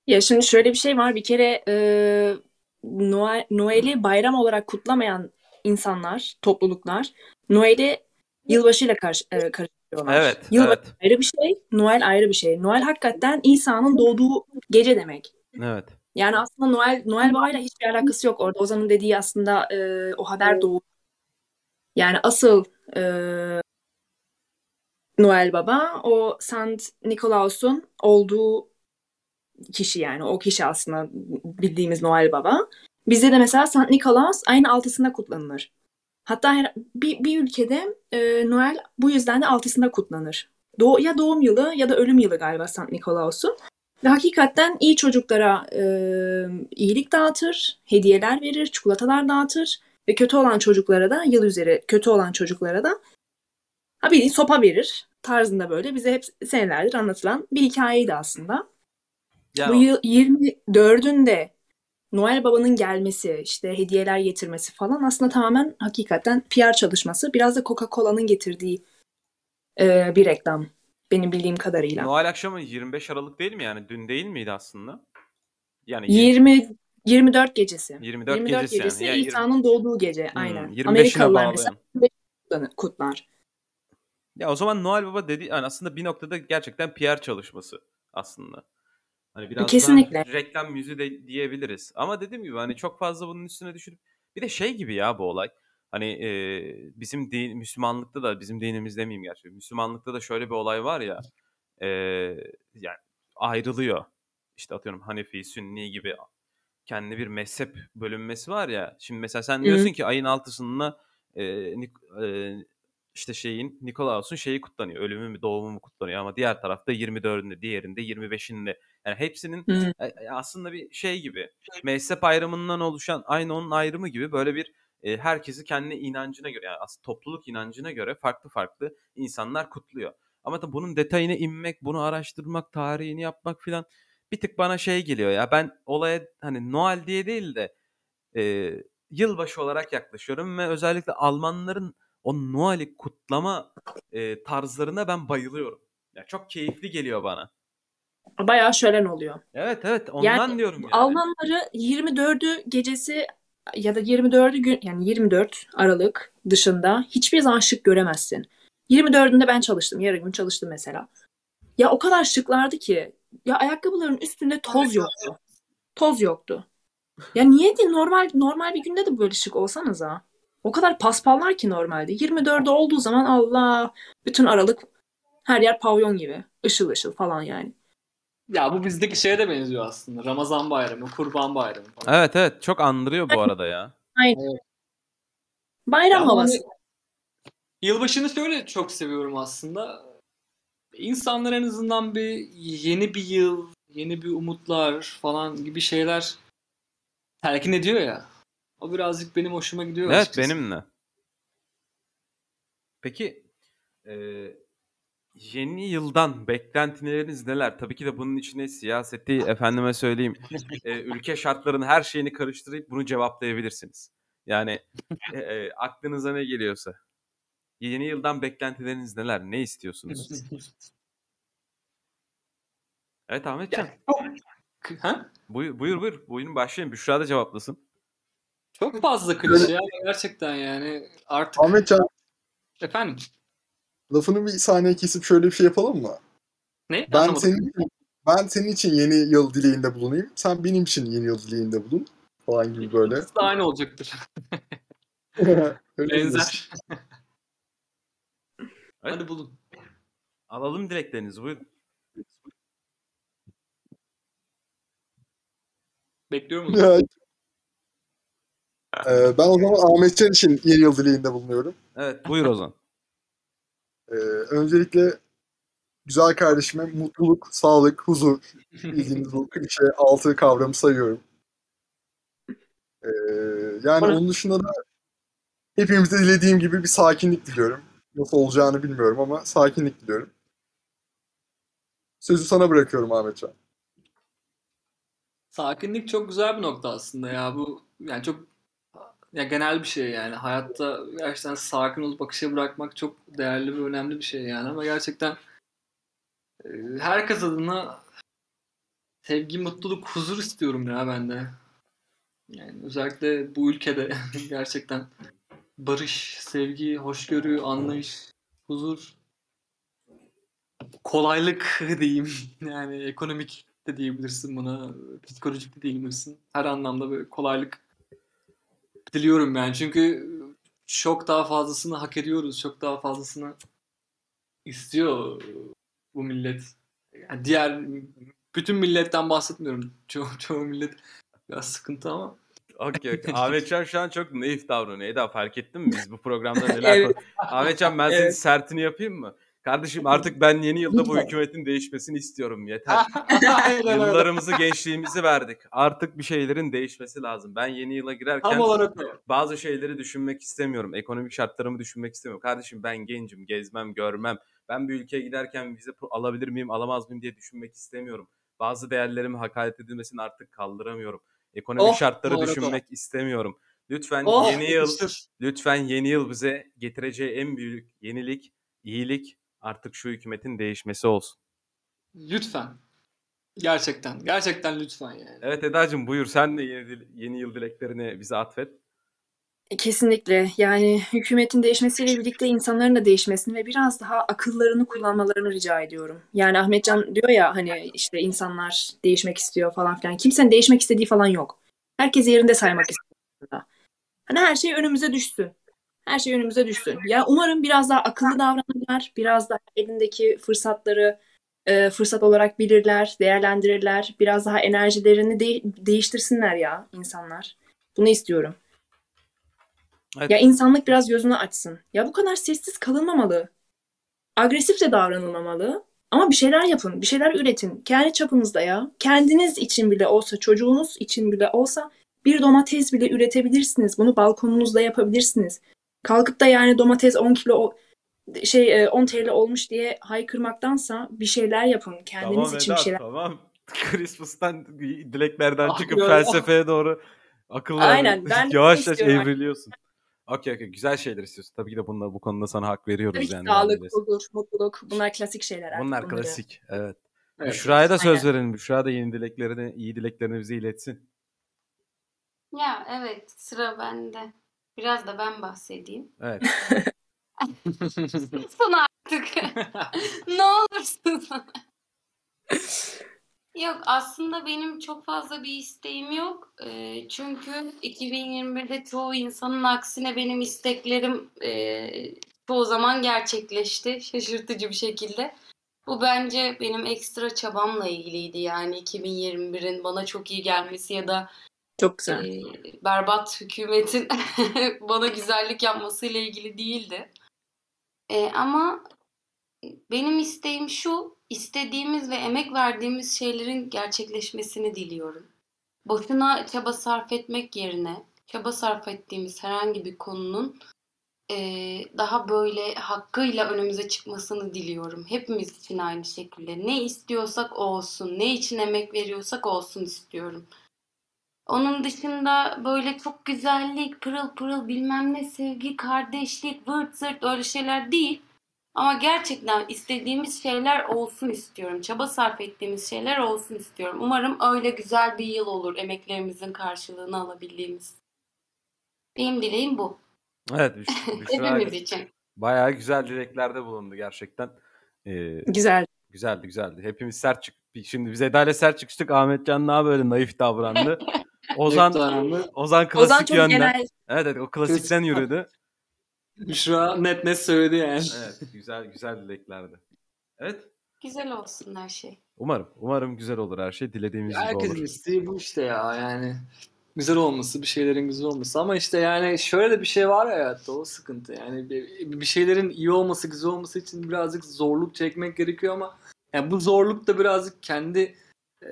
S2: Ya şimdi şöyle bir şey var. Bir kere e, Noel, Noel'i bayram olarak kutlamayan insanlar, topluluklar Noel'i yılbaşıyla karşı, e, karıştırıyorlar.
S1: Evet,
S2: Yılbaşı
S1: evet,
S2: ayrı bir şey, Noel ayrı bir şey. Noel hakikaten İsa'nın doğduğu gece demek.
S1: evet.
S2: Yani aslında Noel Noel Baba'yla hiçbir alakası yok. Orada Ozan'ın dediği aslında e, o haber doğru. Yani asıl e, Noel Baba o Saint Nikolaus'un olduğu kişi yani. O kişi aslında bildiğimiz Noel Baba. Bizde de mesela Saint Nikolaus ayın altısında kutlanır. Hatta her, bir, bir ülkede e, Noel bu yüzden de altısında kutlanır. Doğ, ya doğum yılı ya da ölüm yılı galiba Saint Nikolaus'un. Ve hakikaten iyi çocuklara e, iyilik dağıtır, hediyeler verir, çikolatalar dağıtır ve kötü olan çocuklara da yıl üzeri kötü olan çocuklara da ha bildiğin sopa verir tarzında böyle bize hep senelerdir anlatılan bir hikayeydi aslında.
S1: Ya
S2: Bu yıl 24'ünde Noel Baba'nın gelmesi, işte hediyeler getirmesi falan aslında tamamen hakikaten PR çalışması. Biraz da Coca-Cola'nın getirdiği e, bir reklam benim bildiğim kadarıyla.
S1: Noel akşamı 25 Aralık değil mi yani? Dün değil miydi aslında? Yani yir-
S2: 20 24 gecesi.
S1: 24,
S2: 24
S1: gecesi,
S2: gecesi
S1: yani.
S2: İsa'nın doğduğu gece
S1: Hmm,
S2: aynen.
S1: 25'ine
S2: Amerikalılar
S1: bağlı
S2: mesela kutlar.
S1: Ya o zaman Noel Baba dedi yani aslında bir noktada gerçekten PR çalışması aslında. Hani biraz
S2: Kesinlikle.
S1: daha reklam yüzü de diyebiliriz. Ama dediğim gibi hani çok fazla bunun üstüne düşürüp bir de şey gibi ya bu olay. Hani e, bizim din, Müslümanlıkta da bizim dinimiz demeyeyim gerçi. Müslümanlıkta da şöyle bir olay var ya. e, yani ayrılıyor. İşte atıyorum Hanefi, Sünni gibi kendi bir mezhep bölünmesi var ya. Şimdi mesela sen diyorsun ki ayın altısında e, e, işte şeyin Nikolaus'un şeyi kutlanıyor. Ölümü mü doğumu mu kutlanıyor ama diğer tarafta 24'ünde, diğerinde 25'inde. Yani hepsinin
S2: Hı.
S1: e, e, aslında bir şey gibi mezhep ayrımından oluşan aynı onun ayrımı gibi böyle bir e, herkesi kendi inancına göre yani aslında topluluk inancına göre farklı farklı insanlar kutluyor. Ama da bunun detayına inmek, bunu araştırmak, tarihini yapmak filan bir tık bana şey geliyor ya. Ben olaya hani Noel diye değil de e, yılbaşı olarak yaklaşıyorum ve özellikle Almanların o Noel'i kutlama e, tarzlarına ben bayılıyorum. Ya çok keyifli geliyor bana.
S2: Bayağı şölen oluyor.
S1: Evet evet ondan
S2: Yani
S1: diyorum yani.
S2: Almanları 24'ü gecesi ya da 24'ü gün yani 24 Aralık dışında hiçbir zaman şık göremezsin. 24'ünde ben çalıştım. Yarın gün çalıştım mesela. Ya o kadar şıklardı ki ya ayakkabıların üstünde toz yoktu. Toz yoktu. Ya niye değil normal normal bir günde de böyle şık olsanız ha. O kadar paspallar ki normalde. 24'ü olduğu zaman Allah bütün Aralık her yer pavyon gibi. Işıl ışıl falan yani.
S4: Ya bu bizdeki şeye de benziyor aslında. Ramazan bayramı, kurban bayramı falan.
S1: Evet evet çok andırıyor bu arada ya.
S2: Bayram
S4: Ya
S2: havası.
S4: hani Yılbaşını şöyle çok seviyorum aslında. İnsanlar en azından bir yeni bir yıl, yeni bir umutlar falan gibi şeyler telkin ediyor ya. O birazcık benim hoşuma gidiyor
S1: Evet
S4: açıkçası.
S1: benimle. Peki e, yeni yıldan beklentileriniz neler? Tabii ki de bunun içine siyaseti, efendime söyleyeyim, e, ülke şartlarının her şeyini karıştırıp bunu cevaplayabilirsiniz. Yani e, e, aklınıza ne geliyorsa. Yeni yıldan beklentileriniz neler? Ne istiyorsunuz? Evet Ahmetcan.
S4: Ha?
S1: Buyur buyur. buyur. Buyurun başlayın. Büşra da cevaplasın.
S4: Çok fazla klişe ama gerçekten yani artık
S3: Ahmetcan
S4: efendim
S3: lafını bir saniye kesip şöyle bir şey yapalım mı?
S4: ne?
S3: Ben
S4: Anlamadım.
S3: senin ben senin için yeni yıl dileğinde bulunayım. Sen benim için yeni yıl dileğinde bulun. Falan gibi böyle.
S4: İkisi de aynı olacaktır.
S3: Öyle diyorsun.
S4: Benzer.
S1: Evet.
S4: Hadi bulun.
S1: Alalım dileklerinizi. Buyurun.
S4: Bekliyorum onu.
S3: Ee, ben o zaman Ahmetcan için yeni yıl dileğinde bulunuyorum.
S1: Evet buyur o zaman.
S3: Ee, öncelikle güzel kardeşime mutluluk, sağlık, huzur bildiğiniz bu klişe altı kavramı sayıyorum. Ee, yani onun dışında da hepimize dilediğim gibi bir sakinlik diliyorum. Nasıl olacağını bilmiyorum ama sakinlik diliyorum. Sözü sana bırakıyorum Ahmetcan.
S4: Sakinlik çok güzel bir nokta aslında ya. Bu yani çok ya genel bir şey yani. Hayatta gerçekten sakin olup akışa bırakmak çok değerli ve önemli bir şey yani. Ama gerçekten e, herkes adına sevgi, mutluluk, huzur istiyorum ya ben de. Yani özellikle bu ülkede gerçekten barış, sevgi, hoşgörü, anlayış, huzur, kolaylık diyeyim. Yani ekonomik de diyebilirsin buna, psikolojik de diyebilirsin. Her anlamda böyle kolaylık diliyorum yani. Çünkü çok daha fazlasını hak ediyoruz. Çok daha fazlasını istiyor bu millet. Yani diğer bütün milletten bahsetmiyorum. Çoğu, çoğu millet biraz sıkıntı ama
S1: Okey okey. Ahmetcan şu an çok naif davranıyor. Eda fark ettin mi? Biz bu programda neler
S2: Evet.
S1: Ahmetcan ben senin
S2: Evet.
S1: sertini yapayım mı? Kardeşim artık ben yeni yılda bu hükümetin değişmesini istiyorum. Yeter. Yıllarımızı, gençliğimizi verdik. Artık bir şeylerin değişmesi lazım. Ben yeni yıla girerken
S4: Tam olarak
S1: bazı şeyleri düşünmek istemiyorum. Ekonomik şartlarımı düşünmek istemiyorum. Kardeşim ben gencim, gezmem, görmem. Ben bir ülkeye giderken vize alabilir miyim, alamaz mıyım diye düşünmek istemiyorum. Bazı değerlerime hakaret edilmesini artık kaldıramıyorum. Ekonomik
S2: Oh,
S1: şartları
S4: doğru,
S1: düşünmek istemiyorum. Lütfen
S2: Oh,
S1: yeni yıl
S4: Yapıştır.
S1: lütfen yeni yıl bize getireceği en büyük yenilik, iyilik artık şu hükümetin değişmesi olsun.
S4: Lütfen. Gerçekten. Gerçekten lütfen yani.
S1: Evet Eda'cığım buyur sen de yeni, yeni yıl dileklerini bize atfet.
S2: Kesinlikle. Yani hükümetin değişmesiyle birlikte insanların da değişmesini ve biraz daha akıllarını kullanmalarını rica ediyorum. Yani Ahmetcan diyor ya hani işte insanlar değişmek istiyor falan filan. Kimsenin değişmek istediği falan yok. Herkes yerinde saymak istiyor. Hani her şey önümüze düşsün. Her şey önümüze düşsün. Ya umarım biraz daha akıllı davranırlar. Biraz daha elindeki fırsatları e, fırsat olarak bilirler, değerlendirirler. Biraz daha enerjilerini de- değiştirsinler ya insanlar. Bunu istiyorum.
S1: Evet.
S2: Ya insanlık biraz gözünü açsın. Ya bu kadar sessiz kalınmamalı. Agresif de davranılmamalı. Ama bir şeyler yapın, bir şeyler üretin. Kendi çapınızda ya. Kendiniz için bile olsa, çocuğunuz için bile olsa bir domates bile üretebilirsiniz. Bunu balkonunuzda yapabilirsiniz. Kalkıp da yani domates 10 kilo şey e, 10 TL olmuş diye haykırmaktansa bir şeyler yapın. Kendiniz için bir şeyler.
S1: tamam. Christmas'tan dileklerden
S4: Ah
S1: çıkıp felsefeye doğru akıllı
S2: Aynen, ben
S1: yavaş yavaş evriliyorsun. Okey okey güzel şeyler istiyorsun. Tabii ki de bununla, bu konuda sana hak veriyoruz
S2: Tabii
S1: yani.
S2: sağlık, huzur, mutluluk. Bunlar klasik şeyler. artık
S1: Bunlar
S2: bunları.
S1: klasik. Evet.
S4: Evet.
S1: Büşra'ya da söz
S2: Aynen.
S1: verelim. Büşra da yeni dileklerini, iyi dileklerini bize iletsin.
S5: Ya evet sıra bende. Biraz da ben bahsedeyim.
S1: Evet.
S5: Son artık. ne olursun. Yok aslında benim çok fazla bir isteğim yok. Ee, çünkü 2021'de çoğu insanın aksine benim isteklerim e, çoğu zaman gerçekleşti. Şaşırtıcı bir şekilde. Bu bence benim ekstra çabamla ilgiliydi. Yani 2021'in bana çok iyi gelmesi ya da
S2: Çok güzel.
S5: e, berbat hükümetin bana güzellik yapmasıyla ilgili değildi. E, ama benim isteğim şu, istediğimiz ve emek verdiğimiz şeylerin gerçekleşmesini diliyorum. Boşuna çaba sarf etmek yerine çaba sarf ettiğimiz herhangi bir konunun eee, daha böyle hakkıyla önümüze çıkmasını diliyorum. Hepimiz için aynı şekilde. Ne istiyorsak olsun. Ne için emek veriyorsak olsun istiyorum. Onun dışında böyle çok güzellik, pırıl pırıl bilmem ne sevgi, kardeşlik, vırt zırt öyle şeyler değil. Ama gerçekten istediğimiz şeyler olsun istiyorum. Çaba sarf ettiğimiz şeyler olsun istiyorum. Umarım öyle güzel bir yıl olur emeklerimizin karşılığını alabildiğimiz. Benim dileğim bu.
S1: Evet
S5: Hepimiz için.
S1: bayağı güzel dileklerde bulundu gerçekten. Ee,
S2: Güzel.
S1: güzeldi güzeldi. Hepimiz sert çık. Şimdi biz Eda ile sert çıkıştık. Ahmet Can daha böyle naif davrandı. Ozan
S4: Ozan,
S1: klasik
S2: Ozan çok
S1: yönden.
S2: genel.
S1: Evet, evet o klasikten yürüdü.
S4: Büşra net net söyledi yani.
S1: Evet güzel güzel dileklerdi. Evet.
S5: Güzel olsun her şey.
S1: Umarım. Umarım güzel olur her şey. Dilediğimiz gibi
S4: Herkesin
S1: olur.
S4: isteği bu işte ya yani. Güzel olması, bir şeylerin güzel olması. Ama işte yani şöyle de bir şey var ya hayatta o sıkıntı. Yani bir, bir şeylerin iyi olması, güzel olması için birazcık zorluk çekmek gerekiyor ama yani bu zorluk da birazcık kendi e,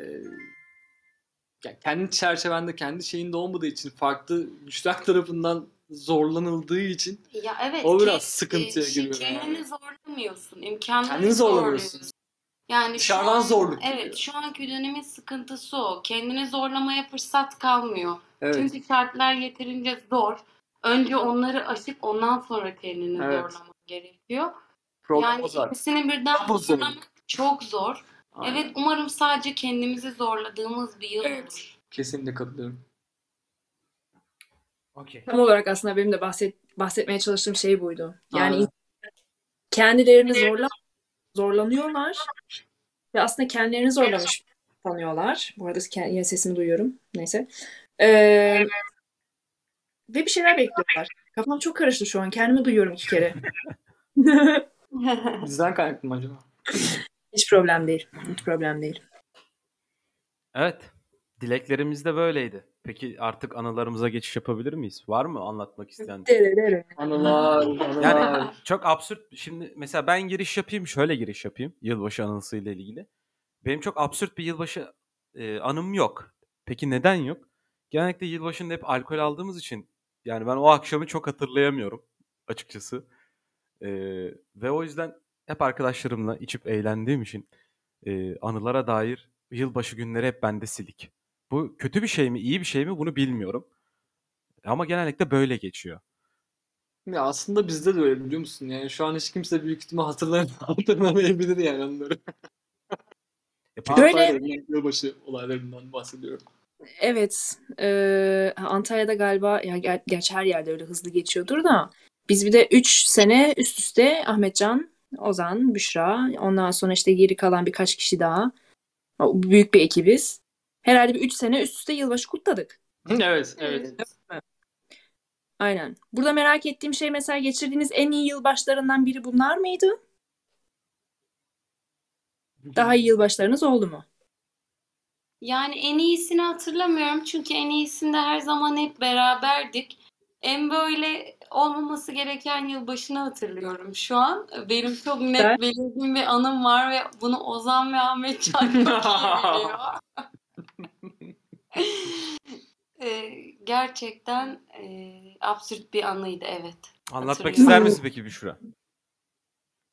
S4: yani kendi çerçevende, kendi şeyinde olmadığı için farklı güçler tarafından zorlanıldığı için
S5: Ya evet
S4: O biraz sıkıntıya giriyor yani.
S5: Kendini zorlamıyorsun. imkanları
S4: Kendini zorlamıyorsun.
S5: Yani şu
S4: Dışarıdan
S5: an-
S4: zorluk
S5: Evet
S4: geliyor.
S5: şu anki dönemin sıkıntısı o. Kendini zorlamaya fırsat kalmıyor.
S4: evet.
S5: Çünkü şartlar yeterince zor. Önce onları aşıp ondan sonra kendini
S4: Evet.
S5: zorlamak gerekiyor.
S4: problem
S5: yani ikisini birden zorlamak çok zor.
S4: Aynen.
S5: Evet umarım sadece kendimizi zorladığımız bir yıl
S4: Evet.
S5: olur.
S4: Kesinlikle katılıyorum.
S1: Okey.
S2: Tam olarak aslında benim de bahset, bahsetmeye çalıştığım şey buydu. Yani
S4: Aynen.
S2: kendilerini zorla zorlanıyorlar ve aslında kendilerini zorlamış sanıyorlar. Bu arada yine sesimi duyuyorum. Neyse. Ee, ve bir şeyler bekliyorlar. Kafam çok karıştı şu an. Kendimi duyuyorum iki kere.
S4: Bizden kaynaklı mı acaba?
S2: Hiç problem değil. Hiç problem değil.
S1: Evet. Dileklerimiz de böyleydi. Peki artık anılarımıza geçiş yapabilir miyiz? Var mı anlatmak isteyen?
S4: Anılar, anılar.
S1: Yani çok absürt. Şimdi mesela ben giriş yapayım, şöyle giriş yapayım yılbaşı anısıyla ilgili. Benim çok absürt bir yılbaşı e, anım yok. Peki neden yok? Genellikle yılbaşında hep alkol aldığımız için yani ben o akşamı çok hatırlayamıyorum açıkçası. E, ve o yüzden hep arkadaşlarımla içip eğlendiğim için e, anılara dair yılbaşı günleri hep bende silik. Bu kötü bir şey mi, iyi bir şey mi bunu bilmiyorum. Ama genellikle böyle geçiyor.
S4: Ya aslında bizde de öyle biliyor musun? Yani şu an hiç kimse büyük ihtimal hatırlay hatırlamayabilir yani onları.
S1: E
S2: Böyle-
S4: yılbaşı olaylarından bahsediyorum.
S2: Evet. eee, Antalya'da galiba ya ger- gerçi her yerde öyle hızlı geçiyordur da biz bir de 3 sene üst üste Ahmetcan, Ozan, Büşra, ondan sonra işte geri kalan birkaç kişi daha. Büyük bir ekibiz. Herhalde bir 3 sene üst üste yılbaşı kutladık.
S4: evet, evet.
S2: Aynen. Burada merak ettiğim şey mesela geçirdiğiniz en iyi yılbaşlarından biri bunlar mıydı? Daha iyi yılbaşlarınız oldu mu?
S5: Yani en iyisini hatırlamıyorum çünkü en iyisinde her zaman hep beraberdik. En böyle olmaması gereken yılbaşını hatırlıyorum şu an. Benim çok net belirgin bir anım var ve bunu Ozan ve Ahmet Can çok iyi biliyor. Ee, gerçekten e, absürt bir anıydı evet.
S1: Anlatmak ister misin peki Büşra?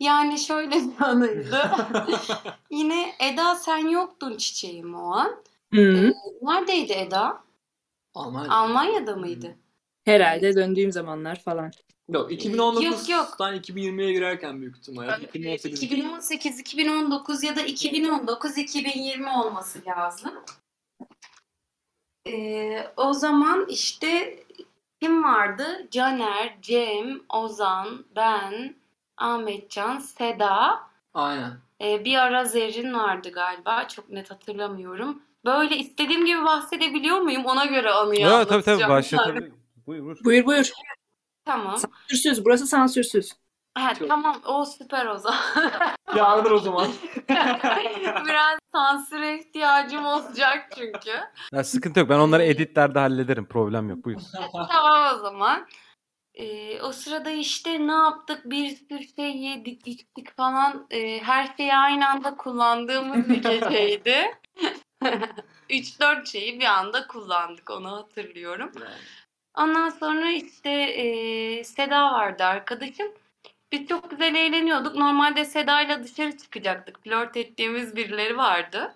S5: Yani şöyle bir anıydı. Yine Eda sen yoktun çiçeğim o an.
S2: Hı.
S5: Neredeydi Eda?
S4: Almanya.
S5: Almanya'da mıydı?
S2: Herhalde döndüğüm zamanlar falan.
S4: Yok 2019'dan
S5: Yok, yok.
S4: 2020'ye girerken büyük ihtimal. Yani 2018
S5: 2018, 2019 ya da 2019, 2020 olması lazım. Ee, o zaman işte kim vardı? Caner, Cem, Ozan, ben, Ahmetcan, Seda.
S4: Aynen.
S5: Ee, bir ara Zerrin vardı galiba. Çok net hatırlamıyorum. Böyle istediğim gibi bahsedebiliyor muyum? Ona göre anıyı
S1: Evet tabii tabii
S5: anlatacağım.
S1: başlatabilirim. Buyur buyur.
S2: Buyur buyur.
S5: Tamam.
S2: Sansürsüz. Burası sansürsüz.
S5: Ha,
S4: Çok-
S5: tamam. O süper o zaman.
S4: Yardır o zaman.
S5: Biraz sansüre ihtiyacım olacak çünkü.
S1: Ya, sıkıntı yok ben onları editlerde hallederim problem yok buyur.
S5: Tamam o zaman. Ee, o sırada işte ne yaptık? Bir sürü şey yedik, içtik falan. Ee, her şeyi aynı anda kullandığımız bir geceydi. 3-4 şeyi bir anda kullandık onu hatırlıyorum. Ondan sonra işte eee, Seda vardı arkadaşım. Biz çok güzel eğleniyorduk. Normalde Seda'yla dışarı çıkacaktık. Flört ettiğimiz birileri vardı.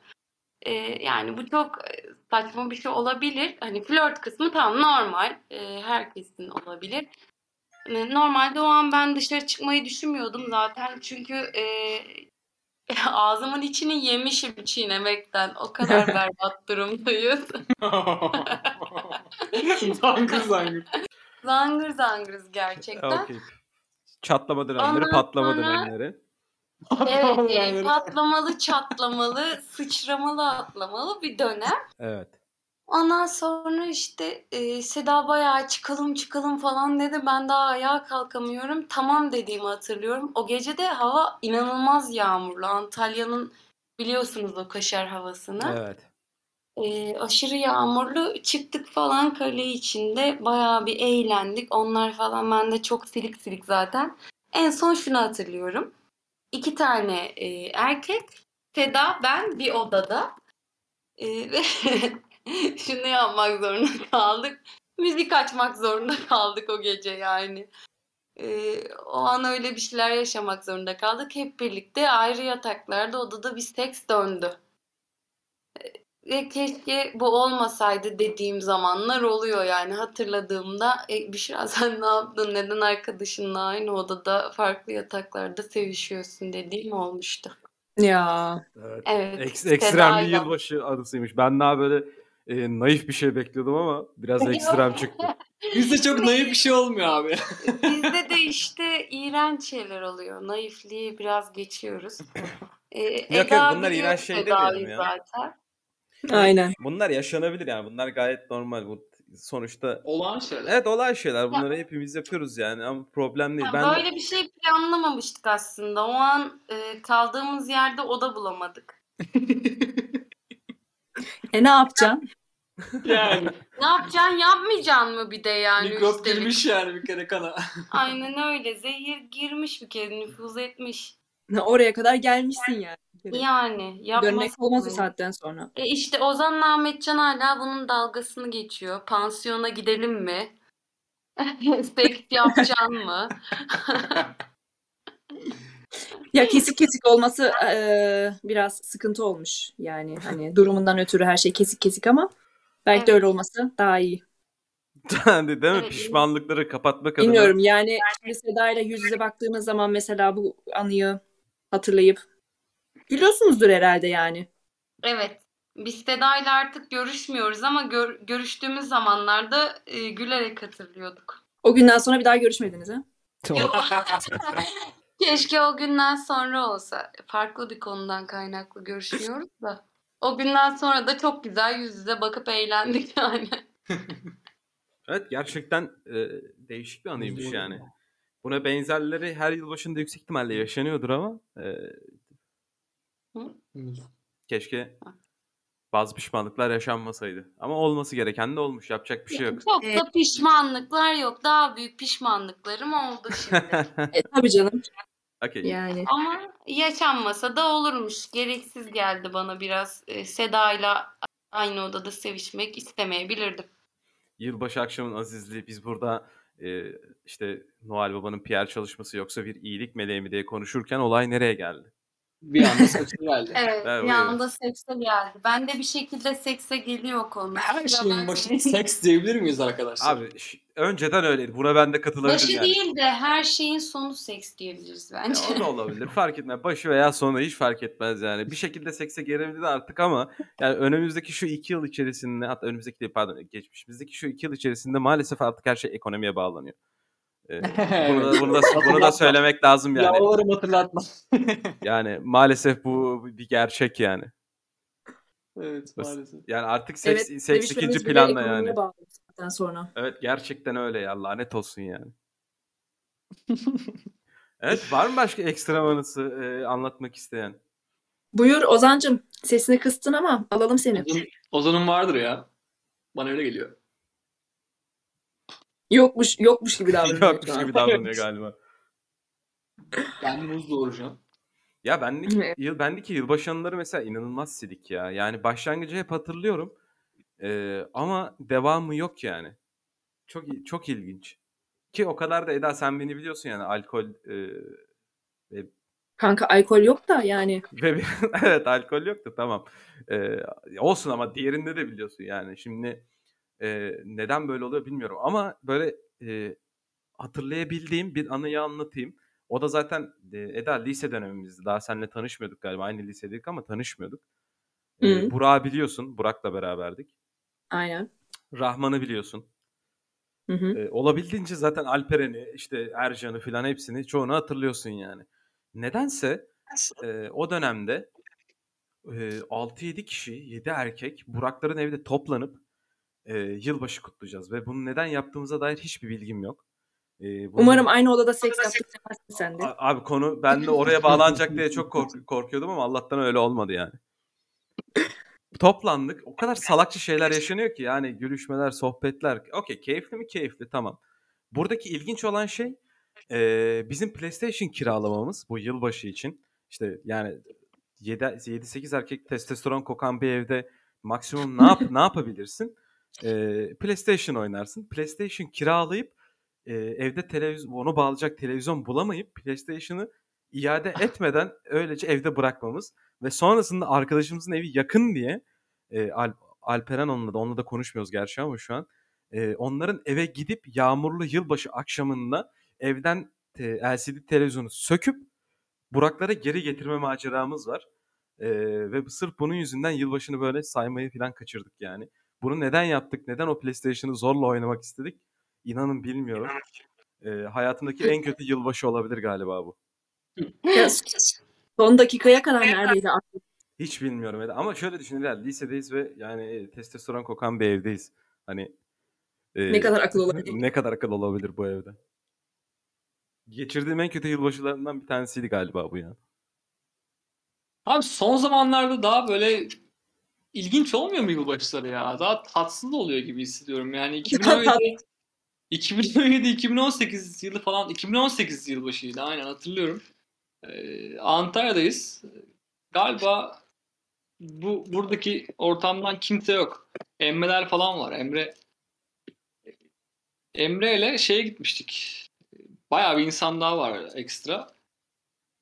S5: Eee, yani bu çok e, saçma bir şey olabilir. Hani flört kısmı tam normal. Eee, herkesin olabilir. E, Normalde o an ben dışarı çıkmayı düşünmüyordum zaten. Çünkü eee, ağzımın içini yemişim çiğnemekten. O kadar berbat durumdayız.
S4: zangır zangır.
S5: Zangır zangırız gerçekten.
S1: Okey. Çatlama dönemleri,
S5: Ondan
S1: patlama
S5: sonra-
S1: dönemleri.
S5: Evet, yani patlamalı, çatlamalı, sıçramalı, atlamalı bir dönem.
S1: Evet.
S5: Ondan sonra işte e, Seda bayağı çıkalım çıkalım falan dedi. Ben daha ayağa kalkamıyorum. Tamam dediğimi hatırlıyorum. O gece de hava inanılmaz yağmurlu. Antalya'nın biliyorsunuz o kaşar havasını.
S1: Evet.
S5: E, aşırı yağmurlu. Çıktık falan kale içinde. Bayağı bir eğlendik. Onlar falan bende çok silik silik zaten. En son şunu hatırlıyorum. İki tane e, erkek, Seda, ben bir odada. E, şunu yapmak zorunda kaldık. Müzik açmak zorunda kaldık o gece yani. E, o an öyle bir şeyler yaşamak zorunda kaldık. Hep birlikte ayrı yataklarda odada bir seks döndü. E, Ve keşke bu olmasaydı dediğim zamanlar oluyor yani hatırladığımda e, Büşra sen ne yaptın neden arkadaşınla aynı odada farklı yataklarda sevişiyorsun dediğim olmuştu.
S2: Ya.
S1: Evet.
S5: Evet.
S1: Eks- ekstrem bir yılbaşı anısıymış. Ben daha böyle e, naif bir şey bekliyordum ama biraz ekstrem çıktı.
S4: Bizde çok naif bir şey olmuyor abi.
S5: Bizde de işte iğrenç şeyler oluyor. Naifliği biraz geçiyoruz. Ee,
S1: yok,
S5: Eda
S1: bunlar
S5: biliyor
S1: iğrenç şey demeyelim ya.
S5: zaten.
S2: Aynen.
S1: Bunlar yaşanabilir yani. Bunlar gayet normal. Bu sonuçta
S4: Olağan şeyler.
S1: Evet olay şeyler. Bunları hepimiz yapıyoruz yani ama problem değil.
S5: Ya
S1: Ben
S5: böyle bir şey planlamamıştık aslında. O an e, kaldığımız yerde oda bulamadık.
S2: E ne yapacaksın?
S4: yani
S5: Ne yapacaksın? Yapmayacaksın mı bir de yani
S4: mikrop
S5: üstelik?
S4: girmiş yani bir kere kana.
S5: Aynen öyle. Zehir girmiş bir kere nüfuz etmiş.
S2: Oraya kadar gelmişsin yani.
S5: Yani yapmasın.
S2: Dönmek olmaz o
S5: mı?
S2: saatten sonra.
S5: E işte Ozan Ahmetcan hala bunun dalgasını geçiyor. Pansiyona gidelim mi? Seks yapacaksın mı?
S2: Ya kesik kesik olması eee, biraz sıkıntı olmuş. Yani hani durumundan ötürü her şey kesik kesik ama belki de
S5: Evet.
S2: öyle olması daha iyi.
S1: değil mi?
S5: Evet.
S1: Pişmanlıkları kapatmak adına.
S2: Bilmiyorum yani şimdi Seda ile yüz yüze baktığınız zaman mesela bu anıyı hatırlayıp gülüyorsunuzdur herhalde yani.
S5: Evet. Biz Seda'yla artık görüşmüyoruz ama gör- görüştüğümüz zamanlarda e, gülerek hatırlıyorduk.
S2: O günden sonra bir daha görüşmediniz ha?
S5: Keşke o günden sonra olsa. Farklı bir konudan kaynaklı görüşmüyoruz da. O günden sonra da çok güzel yüz yüze bakıp eğlendik yani.
S1: Evet gerçekten e, değişik bir anıymış yani. Buna benzerleri her yıl başında yüksek ihtimalle yaşanıyordur ama e, keşke bazı pişmanlıklar yaşanmasaydı. Ama olması gereken de olmuş. Yapacak bir şey yok.
S5: Çok da pişmanlıklar yok. Daha büyük pişmanlıklarım oldu şimdi.
S2: E tabii canım.
S1: Okey.
S2: Yani.
S5: Ama yaşanmasa da olurmuş. Gereksiz geldi bana biraz. E, Seda'yla aynı odada sevişmek istemeyebilirdim.
S1: Yılbaşı akşamın azizliği biz burada e, işte Noel Baba'nın PR çalışması yoksa bir iyilik meleği mi diye konuşurken olay nereye geldi?
S4: Bir anda sesi geldi.
S5: Evet,
S1: Evet,
S5: bir
S1: buyurun.
S5: anda sekse geldi. Ben de bir şekilde sekse geliyor konu.
S4: Her
S5: Kusura
S4: şeyin
S5: bakmayın.
S4: başı seks diyebilir miyiz arkadaşlar?
S1: Abi ş- önceden öyleydi. Buna ben de katılabilirim
S5: Başı
S1: yani.
S5: değil de her şeyin sonu seks diyebiliriz
S1: Ya
S5: bence.
S1: o da olabilir. Fark etmez. Başı veya sonu hiç fark etmez yani. Bir şekilde sekse gelebildi artık ama yani önümüzdeki şu iki yıl içerisinde hatta önümüzdeki değil pardon geçmişimizdeki şu iki yıl içerisinde maalesef artık her şey ekonomiye bağlanıyor. Ee, bunu, da, bunu, da, bunu da söylemek lazım yani.
S4: Yalvarırım hatırlatma.
S1: Yani maalesef bu bir gerçek yani.
S4: evet maalesef.
S1: Yani artık seks,
S2: Evet,
S1: seks ikinci planda yani.
S2: sonra.
S1: Evet gerçekten öyle ya lanet olsun yani. evet var mı başka ekstrem anısı e, anlatmak isteyen?
S2: Buyur Ozancım. Sesini kıstın ama alalım seni.
S4: Ozan- Ozan'ın vardır ya. Bana öyle geliyor.
S2: Yokmuş yokmuş gibi davranıyor.
S1: Yokmuş gibi davranıyor galiba.
S4: Ben muz doğuracağım.
S1: Ya benlik
S2: Evet.
S1: yıl bendeki yılbaşı anıları mesela inanılmaz silik ya. Yani başlangıcı hep hatırlıyorum. Ee, ama devamı yok yani. Çok çok ilginç. Ki o kadar da Eda sen beni biliyorsun yani alkol e,
S2: Kanka alkol yok da yani.
S1: ve evet alkol yoktu tamam. E, olsun ama diğerinde de biliyorsun yani. Şimdi e, neden böyle oluyor bilmiyorum ama böyle e, hatırlayabildiğim bir anıyı anlatayım. O da zaten e, Eda lise dönemimizdi. Daha seninle tanışmıyorduk galiba. Aynı lisedeydik ama tanışmıyorduk. E,
S2: Hı.
S1: Burak'ı biliyorsun. Burak'la beraberdik.
S2: Aynen.
S1: Rahman'ı biliyorsun.
S2: Hı hı.
S1: E, olabildiğince zaten Alperen'i, işte Ercan'ı filan hepsini çoğunu hatırlıyorsun yani. Nedense e, o dönemde e, 6-7 kişi, 7 erkek Burakların evde toplanıp e, yılbaşı kutlayacağız. Ve bunu neden yaptığımıza dair hiçbir bilgim yok. E, bunu-
S2: Umarım aynı odada seks yaptık demezsin sen de.
S1: A- Abi konu ben de oraya bağlanacak diye çok kork- korkuyordum ama Allah'tan öyle olmadı yani. Toplandık. O kadar salakça şeyler yaşanıyor ki yani gülüşmeler, sohbetler. Okey keyifli mi? Keyifli tamam. Buradaki ilginç olan şey e, bizim PlayStation kiralamamız bu yılbaşı için. İşte yani 7-8 erkek testosteron kokan bir evde maksimum ne yap ne yapabilirsin? E, PlayStation oynarsın. PlayStation kiralayıp e, evde televizyon onu bağlayacak televizyon bulamayıp PlayStation'ı iade etmeden öylece evde bırakmamız ve sonrasında arkadaşımızın evi yakın diye e, Al- Alperen onunla da onunla da konuşmuyoruz gerçi ama şu an e, onların eve gidip yağmurlu yılbaşı akşamında evden e, LCD televizyonu söküp Buraklara geri getirme maceramız var. E, ve sırf bunun yüzünden yılbaşını böyle saymayı falan kaçırdık yani. Bunu neden yaptık? Neden o PlayStation'ı zorla oynamak istedik? İnanın bilmiyorum. E, hayatımdaki en kötü yılbaşı olabilir galiba bu.
S2: Son dakikaya kadar neredeydi aklım?
S1: Hiç bilmiyorum. Ama şöyle düşünün lisedeyiz ve yani testosteron kokan bir evdeyiz. Hani e,
S2: Ne kadar akıl olabilir?
S1: ne kadar akıl olabilir bu evde? Geçirdiğim en kötü yılbaşılarından bir tanesiydi galiba bu ya.
S4: Abi son zamanlarda daha böyle ilginç olmuyor mu yılbaşları ya? Daha tatsız oluyor gibi hissediyorum. Yani 2017 2017-2018 yılı falan 2018 yılbaşıydı aynen hatırlıyorum. Ee, Antalya'dayız. Galiba bu buradaki ortamdan kimse yok. Emreler falan var. Emre Emre ile şeye gitmiştik. Bayağı bir insan daha var ekstra.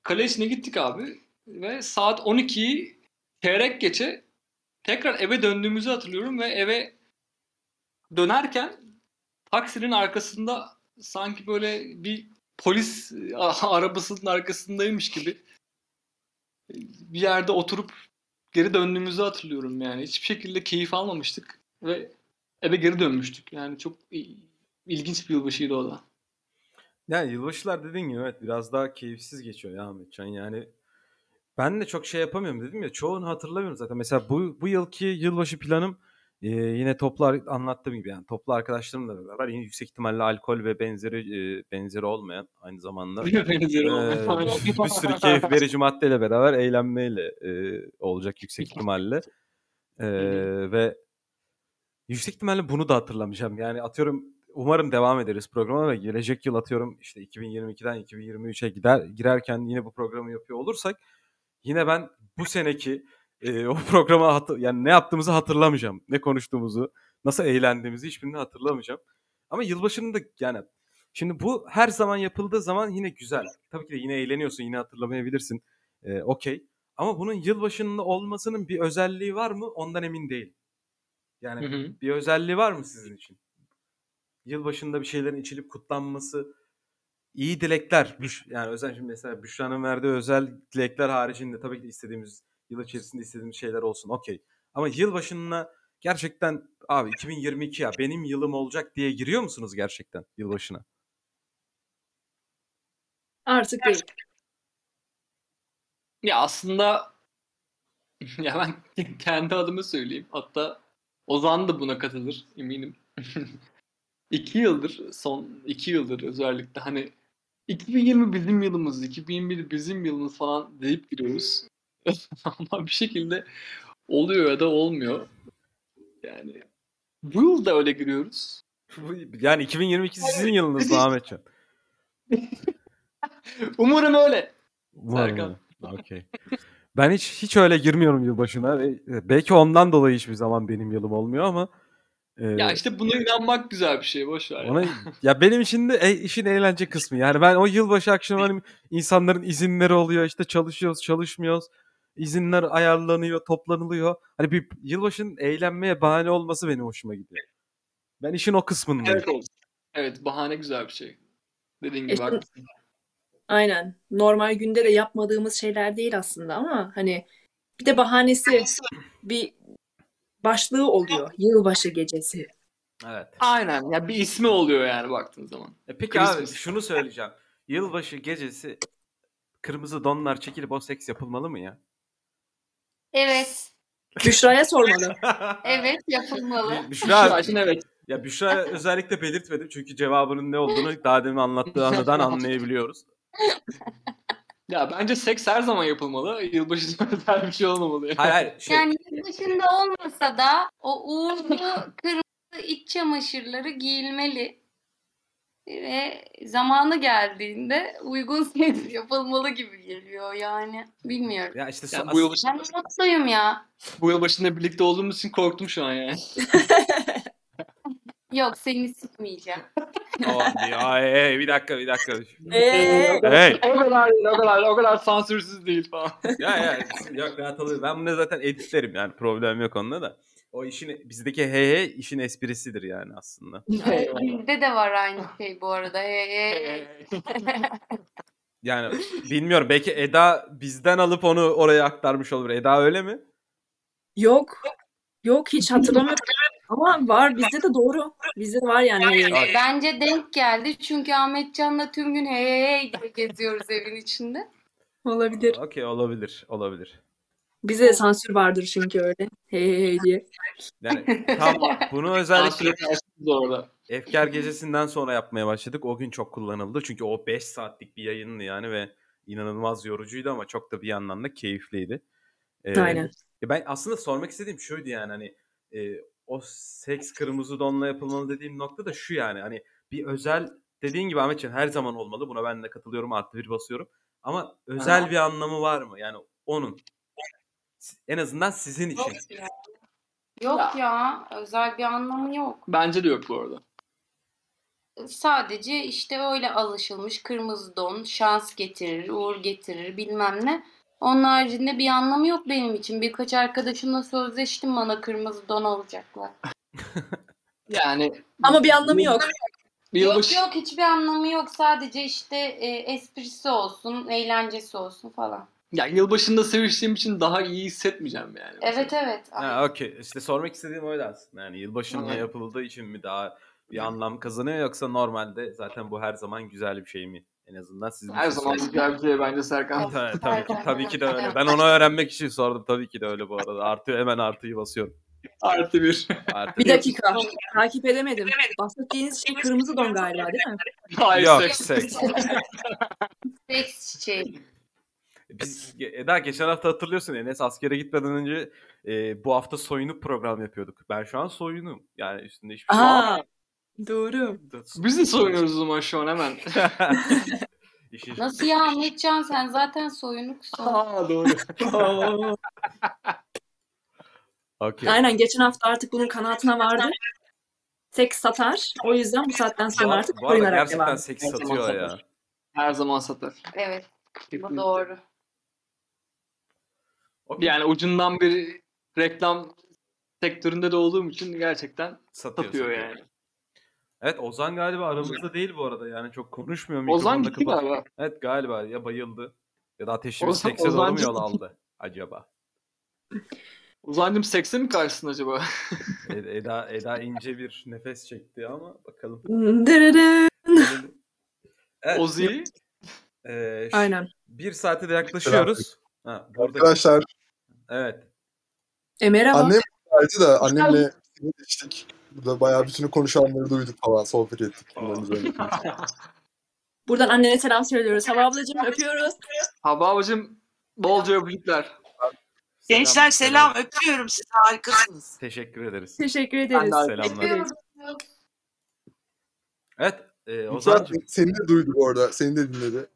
S4: Kale içine gittik abi ve saat 12'yi çeyrek geçe tekrar eve döndüğümüzü hatırlıyorum ve eve dönerken taksinin arkasında sanki böyle bir polis arabasının arkasındaymış gibi bir yerde oturup geri döndüğümüzü hatırlıyorum yani. Hiçbir şekilde keyif almamıştık ve eve geri dönmüştük. Yani çok ilginç bir yılbaşıydı o da.
S1: Yani yılbaşılar dediğin gibi evet biraz daha keyifsiz geçiyor ya Ahmetcan. Yani ben de çok şey yapamıyorum dedim ya çoğunu hatırlamıyorum zaten. Mesela bu, bu yılki yılbaşı planım e, yine toplu anlattığım gibi yani toplu arkadaşlarımla beraber yine yüksek ihtimalle alkol ve benzeri e, benzeri olmayan aynı zamanda
S4: Benzeri olmayan.
S1: bir sürü keyif verici maddeyle beraber eğlenmeyle e, olacak yüksek ihtimalle. Ee, ve yüksek ihtimalle bunu da hatırlamayacağım. Yani atıyorum umarım devam ederiz programa ve gelecek yıl atıyorum işte 2022'den 2023'e gider girerken yine bu programı yapıyor olursak yine ben bu seneki e, o programa hatır, yani ne yaptığımızı hatırlamayacağım. Ne konuştuğumuzu, nasıl eğlendiğimizi hiçbirini hatırlamayacağım. Ama yılbaşının da yani şimdi bu her zaman yapıldığı zaman yine güzel. Tabii ki de yine eğleniyorsun, yine hatırlamayabilirsin. E, Okey. Ama bunun yılbaşının olmasının bir özelliği var mı? Ondan emin değilim. Yani
S4: Hı hı.
S1: bir özelliği var mı sizin için? Yılbaşında bir şeylerin içilip kutlanması, iyi dilekler. Büş, yani özel şimdi mesela Büşra'nın verdiği özel dilekler haricinde tabii ki istediğimiz yıl içerisinde istediğimiz şeyler olsun. Okey. Ama yılbaşına gerçekten abi 2022 ya benim yılım olacak diye giriyor musunuz gerçekten yılbaşına?
S2: Artık değil.
S4: Ya aslında ya ben kendi adımı söyleyeyim. Hatta Ozan da buna katılır eminim. iki yıldır, son iki yıldır özellikle hani 2020 bizim yılımız, 2021 bizim yılımız falan deyip giriyoruz. Ama bir şekilde oluyor ya da olmuyor. Yani bu yıl da öyle giriyoruz.
S1: Yani 2022 sizin yılınız mı Ahmetcan?
S4: Umarım öyle.
S1: Umarım
S4: Serkan.
S1: Okey. Ben hiç hiç öyle girmiyorum yılbaşına. Belki ondan dolayı hiçbir zaman benim yılım olmuyor ama Ee,
S4: Ya işte buna inanmak güzel bir şey. Boş ver.
S1: ona, ya benim için de e, işin eğlence kısmı. Yani ben o yılbaşı akşamı hani insanların izinleri oluyor. işte çalışıyoruz, çalışmıyoruz. İzinler ayarlanıyor, toplanılıyor. Hani bir yılbaşının eğlenmeye bahane olması benim hoşuma gidiyor. Ben işin o kısmındayım.
S4: Evet olsun. Evet bahane güzel bir şey. Dediğin gibi
S2: İşte-
S4: haklısın.
S2: Aynen. Normal günde de yapmadığımız şeyler değil aslında ama hani bir de bahanesi bir başlığı oluyor. Yılbaşı gecesi.
S1: Evet.
S4: Aynen. Ya bir ismi oluyor yani baktığın zaman.
S1: E peki
S4: Christmas.
S1: abi şunu söyleyeceğim. Yılbaşı gecesi kırmızı donlar çekilip o seks yapılmalı mı ya?
S5: Evet.
S2: Büşra'ya sormalı.
S5: Evet yapılmalı.
S1: Büşra,
S4: için evet.
S1: ya Büşra özellikle belirtmedim çünkü cevabının ne olduğunu daha demin anlattığı anıdan anlayabiliyoruz.
S4: Ya bence seks her zaman yapılmalı. Yılbaşında özel bir şey olmamalı. Yani.
S1: Hayır hayır. Şey,
S5: Yani yılbaşında olmasa da o uğurlu kırmızı iç çamaşırları giyilmeli. Ve zamanı geldiğinde uygun seks yapılmalı gibi geliyor yani. Bilmiyorum.
S1: ya işte
S4: Yani
S1: so-
S4: bu yılbaşı,
S5: Ben mutluyum ya.
S4: bu yılbaşında birlikte olduğumuz için korktum şu an yani.
S5: Yok seni sıkmayacağım.
S1: O- ya hey, bir dakika bir dakika.
S2: Eee?
S1: Hey.
S4: o kadar değil, o kadar, o kadar sansürsüz değil falan.
S1: Ya ya yok rahat ol. Ben bunu zaten editlerim yani problem yok onunla da. O işin bizdeki he he işin esprisidir yani aslında.
S5: Bizde de var aynı şey bu arada. He, he.
S1: Yani bilmiyorum belki Eda bizden alıp onu oraya aktarmış olur. Eda öyle mi?
S2: Yok. Yok hiç hatırlamıyorum. Ama var bizde de doğru. Bizde de var yani.
S1: Bak,
S5: Bence denk geldi çünkü Ahmetcan'la tüm gün hey hey hey diye geziyoruz evin içinde.
S2: Olabilir.
S1: Okey olabilir olabilir.
S2: Bize de sansür vardır çünkü öyle. Hey hey hey diye.
S1: Yani tam bunu özellikle
S4: orada.
S1: Efkar gecesinden sonra yapmaya başladık. O gün çok kullanıldı. Çünkü o 5 saatlik bir yayındı yani ve inanılmaz yorucuydu ama çok da bir yandan da keyifliydi. Ee,
S2: Aynen.
S1: Ya Ben aslında sormak istediğim şuydu yani hani e, o seks kırmızı donla yapılmalı dediğim nokta da şu yani hani bir özel dediğin gibi Ahmetciğim her zaman olmalı. Buna ben de katılıyorum artı bir basıyorum. Ama özel
S4: Aha.
S1: bir anlamı var mı? Yani onun. En azından sizin için.
S5: Yok ya. Yok ya. Özel bir anlamı yok.
S4: Bence de yok bu arada.
S5: Sadece işte öyle alışılmış kırmızı don şans getirir, uğur getirir bilmem ne. Onun haricinde bir anlamı yok benim için. Birkaç arkadaşımla sözleştim bana kırmızı don alacaklar.
S4: Yani
S2: Ama bir anlamı yok.
S4: bir yılbaşı...
S5: Yok yok hiçbir anlamı yok. Sadece işte e, esprisi olsun, eğlencesi olsun falan.
S4: Ya yılbaşında seviştiğim için daha iyi hissetmeyeceğim yani.
S5: Evet evet.
S1: Ha, okey. İşte sormak istediğim oydu aslında. Yani yılbaşında yapıldığı için mi daha bir anlam kazanıyor yoksa normalde zaten bu her zaman güzel bir şey mi? En azından sizin
S4: Her zaman güzel bir şey bence Serkan.
S1: Tabii, tabii ki, tabii ki de öyle. Ben onu öğrenmek için sordum. Tabii ki de öyle bu arada. Artı hemen artıyı basıyorum.
S4: Artı bir.
S1: Artı
S2: Bir dakika. Takip edemedim. Bahsettiğiniz şey kırmızı don galiba değil mi?
S4: Hayır
S1: Yok
S4: seks.
S1: seks.
S5: Seks çiçeği.
S1: Biz Eda geçen hafta hatırlıyorsun Enes askere gitmeden önce e, bu hafta soyunup program yapıyorduk. Ben şu an soyunum. Yani üstünde hiçbir şey
S2: doğru.
S4: Biz de soyunuyoruz o zaman şu an hemen.
S5: Nasıl ya Ahmetcan sen zaten soyunuksun.
S4: Aa doğru.
S1: Okey.
S2: Aynen geçen hafta artık bunun kanaatine vardı. Seks satar. O yüzden bu saatten sonra
S1: ar-
S2: artık
S1: bu arada gerçekten
S2: devam.
S1: seks
S4: Her zaman
S1: satıyor ya.
S4: satar. Her zaman satar.
S5: Evet bu doğru.
S1: Okey.
S4: Yani ucundan bir reklam sektöründe de olduğum için gerçekten
S1: Satıyor,
S4: satıyor
S1: satıyor.
S4: yani.
S1: Evet Ozan galiba aramızda değil bu arada yani çok konuşmuyor.
S4: Ozan
S1: mikrofonda
S4: gitti
S1: kapat-
S4: galiba.
S1: Evet galiba ya bayıldı ya da ateşimiz
S4: Ozan-
S1: sekse doğru mu
S4: Ozancı-
S1: yol aldı acaba?
S4: Uzancım sekse mi karşısın acaba?
S1: Ed- Eda, Eda ince bir nefes çekti ama bakalım.
S2: Dırırı.
S1: Evet,
S4: Ozi.
S1: e, ş-
S2: Aynen.
S1: Bir saate de yaklaşıyoruz. Ha, burada,
S3: Arkadaşlar
S1: evet.
S2: E merhaba.
S3: annem buradaydı da annemle içtik. Burada bayağı bütünü konuşanları duyduk falan sohbet ettik. Bunların üzerine.
S2: Buradan annene selam söylüyoruz. Hava ablacığım öpüyoruz.
S4: Hava abicim bolca öpücükler.
S6: Gençler selam öpüyorum sizi harikasınız.
S1: Teşekkür ederiz.
S2: Teşekkür
S4: Ben
S2: ederiz.
S4: de-
S1: Selamlar. Evet. E,
S3: Ozan
S1: Ozan'cığım.
S3: seni de duydu bu arada. Seni de dinledi.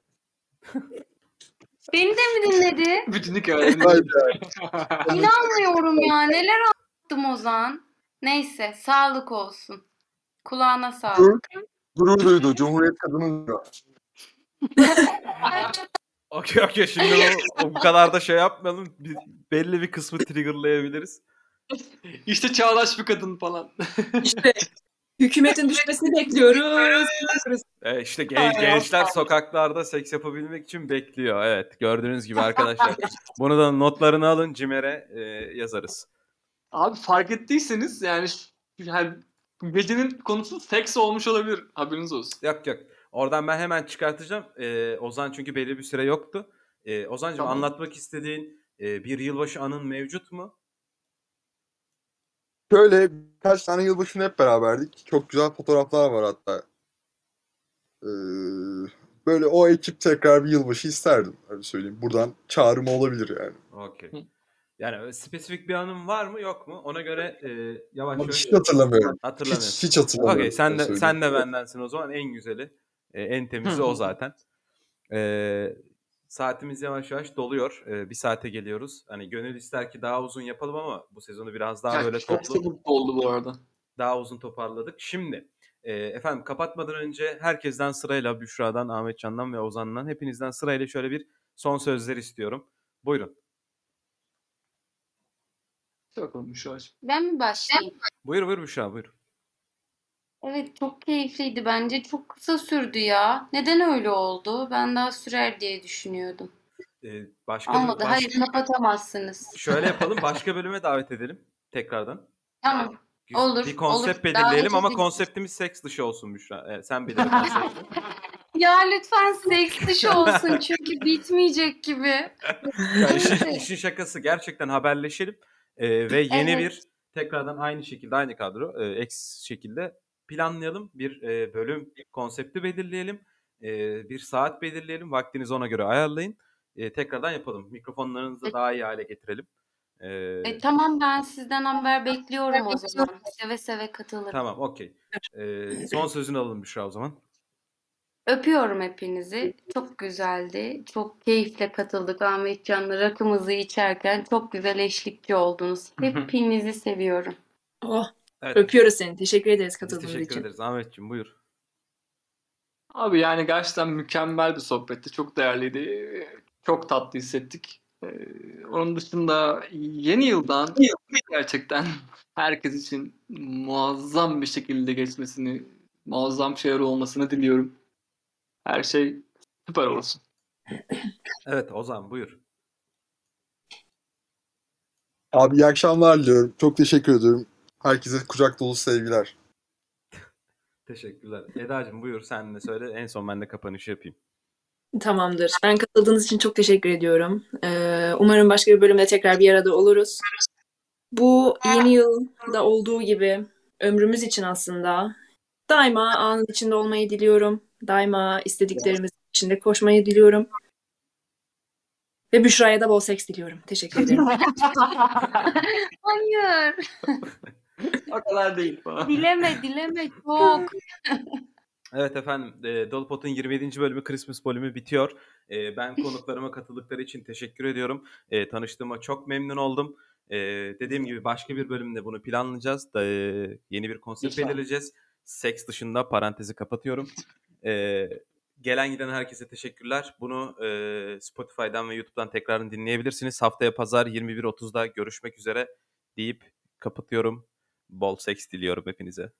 S5: Beni de mi dinledi?
S4: Bütün hikayeleri.
S3: Vay be.
S5: İnanmıyorum ya. Neler anlattım Ozan. Neyse sağlık olsun. Kulağına sağlık.
S3: Gurur duydu. Cumhuriyet kadını diyor.
S1: Okey okey şimdi o, o bu kadar da şey yapmayalım. Bir, belli bir kısmı triggerlayabiliriz.
S4: İşte çağdaş bir kadın falan.
S2: İşte hükümetin düşmesini bekliyoruz.
S1: E, işte gen- gençler sokaklarda seks yapabilmek için bekliyor. Evet gördüğünüz gibi arkadaşlar. Bunu da notlarını alın Cimer'e e, yazarız.
S4: Abi fark ettiyseniz yani, yani gecenin konusu seks olmuş olabilir. Haberiniz olsun.
S1: Yok yok. Oradan ben hemen çıkartacağım. E, Ozan çünkü belli bir süre yoktu. E, Ozan'cığım
S4: Tamam.
S1: anlatmak istediğin e, bir yılbaşı anın mevcut mu?
S3: Şöyle birkaç tane yılbaşını hep beraberdik. Çok güzel fotoğraflar var hatta. Ee, böyle o ekip tekrar bir yılbaşı isterdim. Öyle söyleyeyim. Buradan çağrım olabilir yani.
S1: Okey. Yani spesifik bir anın var mı yok mu? Ona göre e, yavaş
S3: Ama
S1: yavaş
S3: hiç hatırlamıyorum.
S1: hatırlamıyorum.
S3: Hiç, hiç hatırlamıyorum.
S1: Okey sen de
S3: söyleyeyim.
S1: sen de bendensin o zaman en güzeli. e, en temizi o zaten. E, saatimiz yavaş yavaş doluyor. E, bir saate geliyoruz. Hani gönül ister ki daha uzun yapalım ama bu sezonu biraz daha
S4: Yani
S1: böyle
S4: çok
S1: toplu
S4: çabuk oldu bu arada.
S1: daha uzun toparladık. Şimdi e, efendim kapatmadan önce herkesten sırayla Büşra'dan, Ahmetcan'dan ve Ozan'dan hepinizden sırayla şöyle bir son sözler istiyorum. Buyurun.
S4: Olmuş şu
S5: Ben mi başlayayım?
S1: Buyur buyur Büşra buyur.
S5: Evet çok keyifliydi bence. Çok kısa sürdü ya. Neden öyle oldu? Ben daha sürer diye düşünüyordum.
S1: E, başka
S5: Olmadı.
S1: baş-
S5: Hayır kapatamazsınız.
S1: Şöyle yapalım başka bölüme davet edelim tekrardan.
S5: Tamam. Olur,
S1: Bir konsept
S5: olur.
S1: belirleyelim ama konseptimiz seks dışı olsun Büşra. Evet, sen bilir konsepti.
S5: Ya lütfen seks dışı olsun çünkü bitmeyecek gibi.
S1: Ya işin, işin şakası gerçekten haberleşelim Ee, ve yeni
S5: Evet.
S1: bir tekrardan aynı şekilde aynı kadro e, X şekilde planlayalım. Bir e, bölüm konsepti belirleyelim. E, bir saat belirleyelim. Vaktinizi ona göre ayarlayın. E, tekrardan yapalım. Mikrofonlarınızı daha iyi hale getirelim. E,
S5: E, tamam ben sizden haber bekliyorum o zaman. Seve seve katılırım.
S1: tamam okey. E, son sözünü alalım Büşra o zaman.
S5: Öpüyorum hepinizi. Çok güzeldi. Çok keyifle katıldık Ahmetcan'la rakımızı içerken. Çok güzel eşlikçi oldunuz. Hepinizi seviyorum.
S2: Oh,
S1: Evet.
S2: öpüyoruz seni. Teşekkür ederiz
S1: Biz
S2: katıldığınız
S1: teşekkür
S2: için.
S1: ederiz. Ahmetciğim buyur.
S4: Abi yani gerçekten mükemmel bir sohbetti. Çok değerliydi. Çok tatlı hissettik. Ee, onun dışında yeni yıldan gerçekten herkes için muazzam bir şekilde geçmesini, muazzam şeyler olmasını diliyorum. Her şey süper olsun.
S1: Evet Ozan buyur.
S3: Abi iyi akşamlar diliyorum. Çok teşekkür ediyorum. Herkese kucak dolu sevgiler.
S1: Teşekkürler. Eda'cığım buyur sen de söyle. En son ben de kapanışı yapayım.
S2: Tamamdır. Ben katıldığınız için çok teşekkür ediyorum. Ee, umarım başka bir bölümde tekrar bir arada oluruz. Bu yeni yılda olduğu gibi ömrümüz için aslında daima anın içinde olmayı diliyorum. Daima istediklerimiz içinde koşmayı diliyorum. Ve Büşra'ya da bol seks diliyorum. Teşekkür ederim.
S5: Hayır.
S4: O kadar değil falan.
S5: Dileme dileme çok.
S1: Evet efendim, e, Dolpot'un 27. bölümü Christmas bölümü bitiyor. E, ben konuklarıma katıldıkları için teşekkür ediyorum. E, tanıştığıma çok memnun oldum. E, dediğim gibi başka bir bölümde bunu planlayacağız. Da, e, yeni bir konsept belirleyeceğiz. Seks dışında parantezi kapatıyorum. E, gelen giden herkese teşekkürler. Bunu e, Spotify'dan ve YouTube'dan tekrarını dinleyebilirsiniz. Haftaya pazar 21.30'da görüşmek üzere deyip kapatıyorum. Bol seks diliyorum hepinize.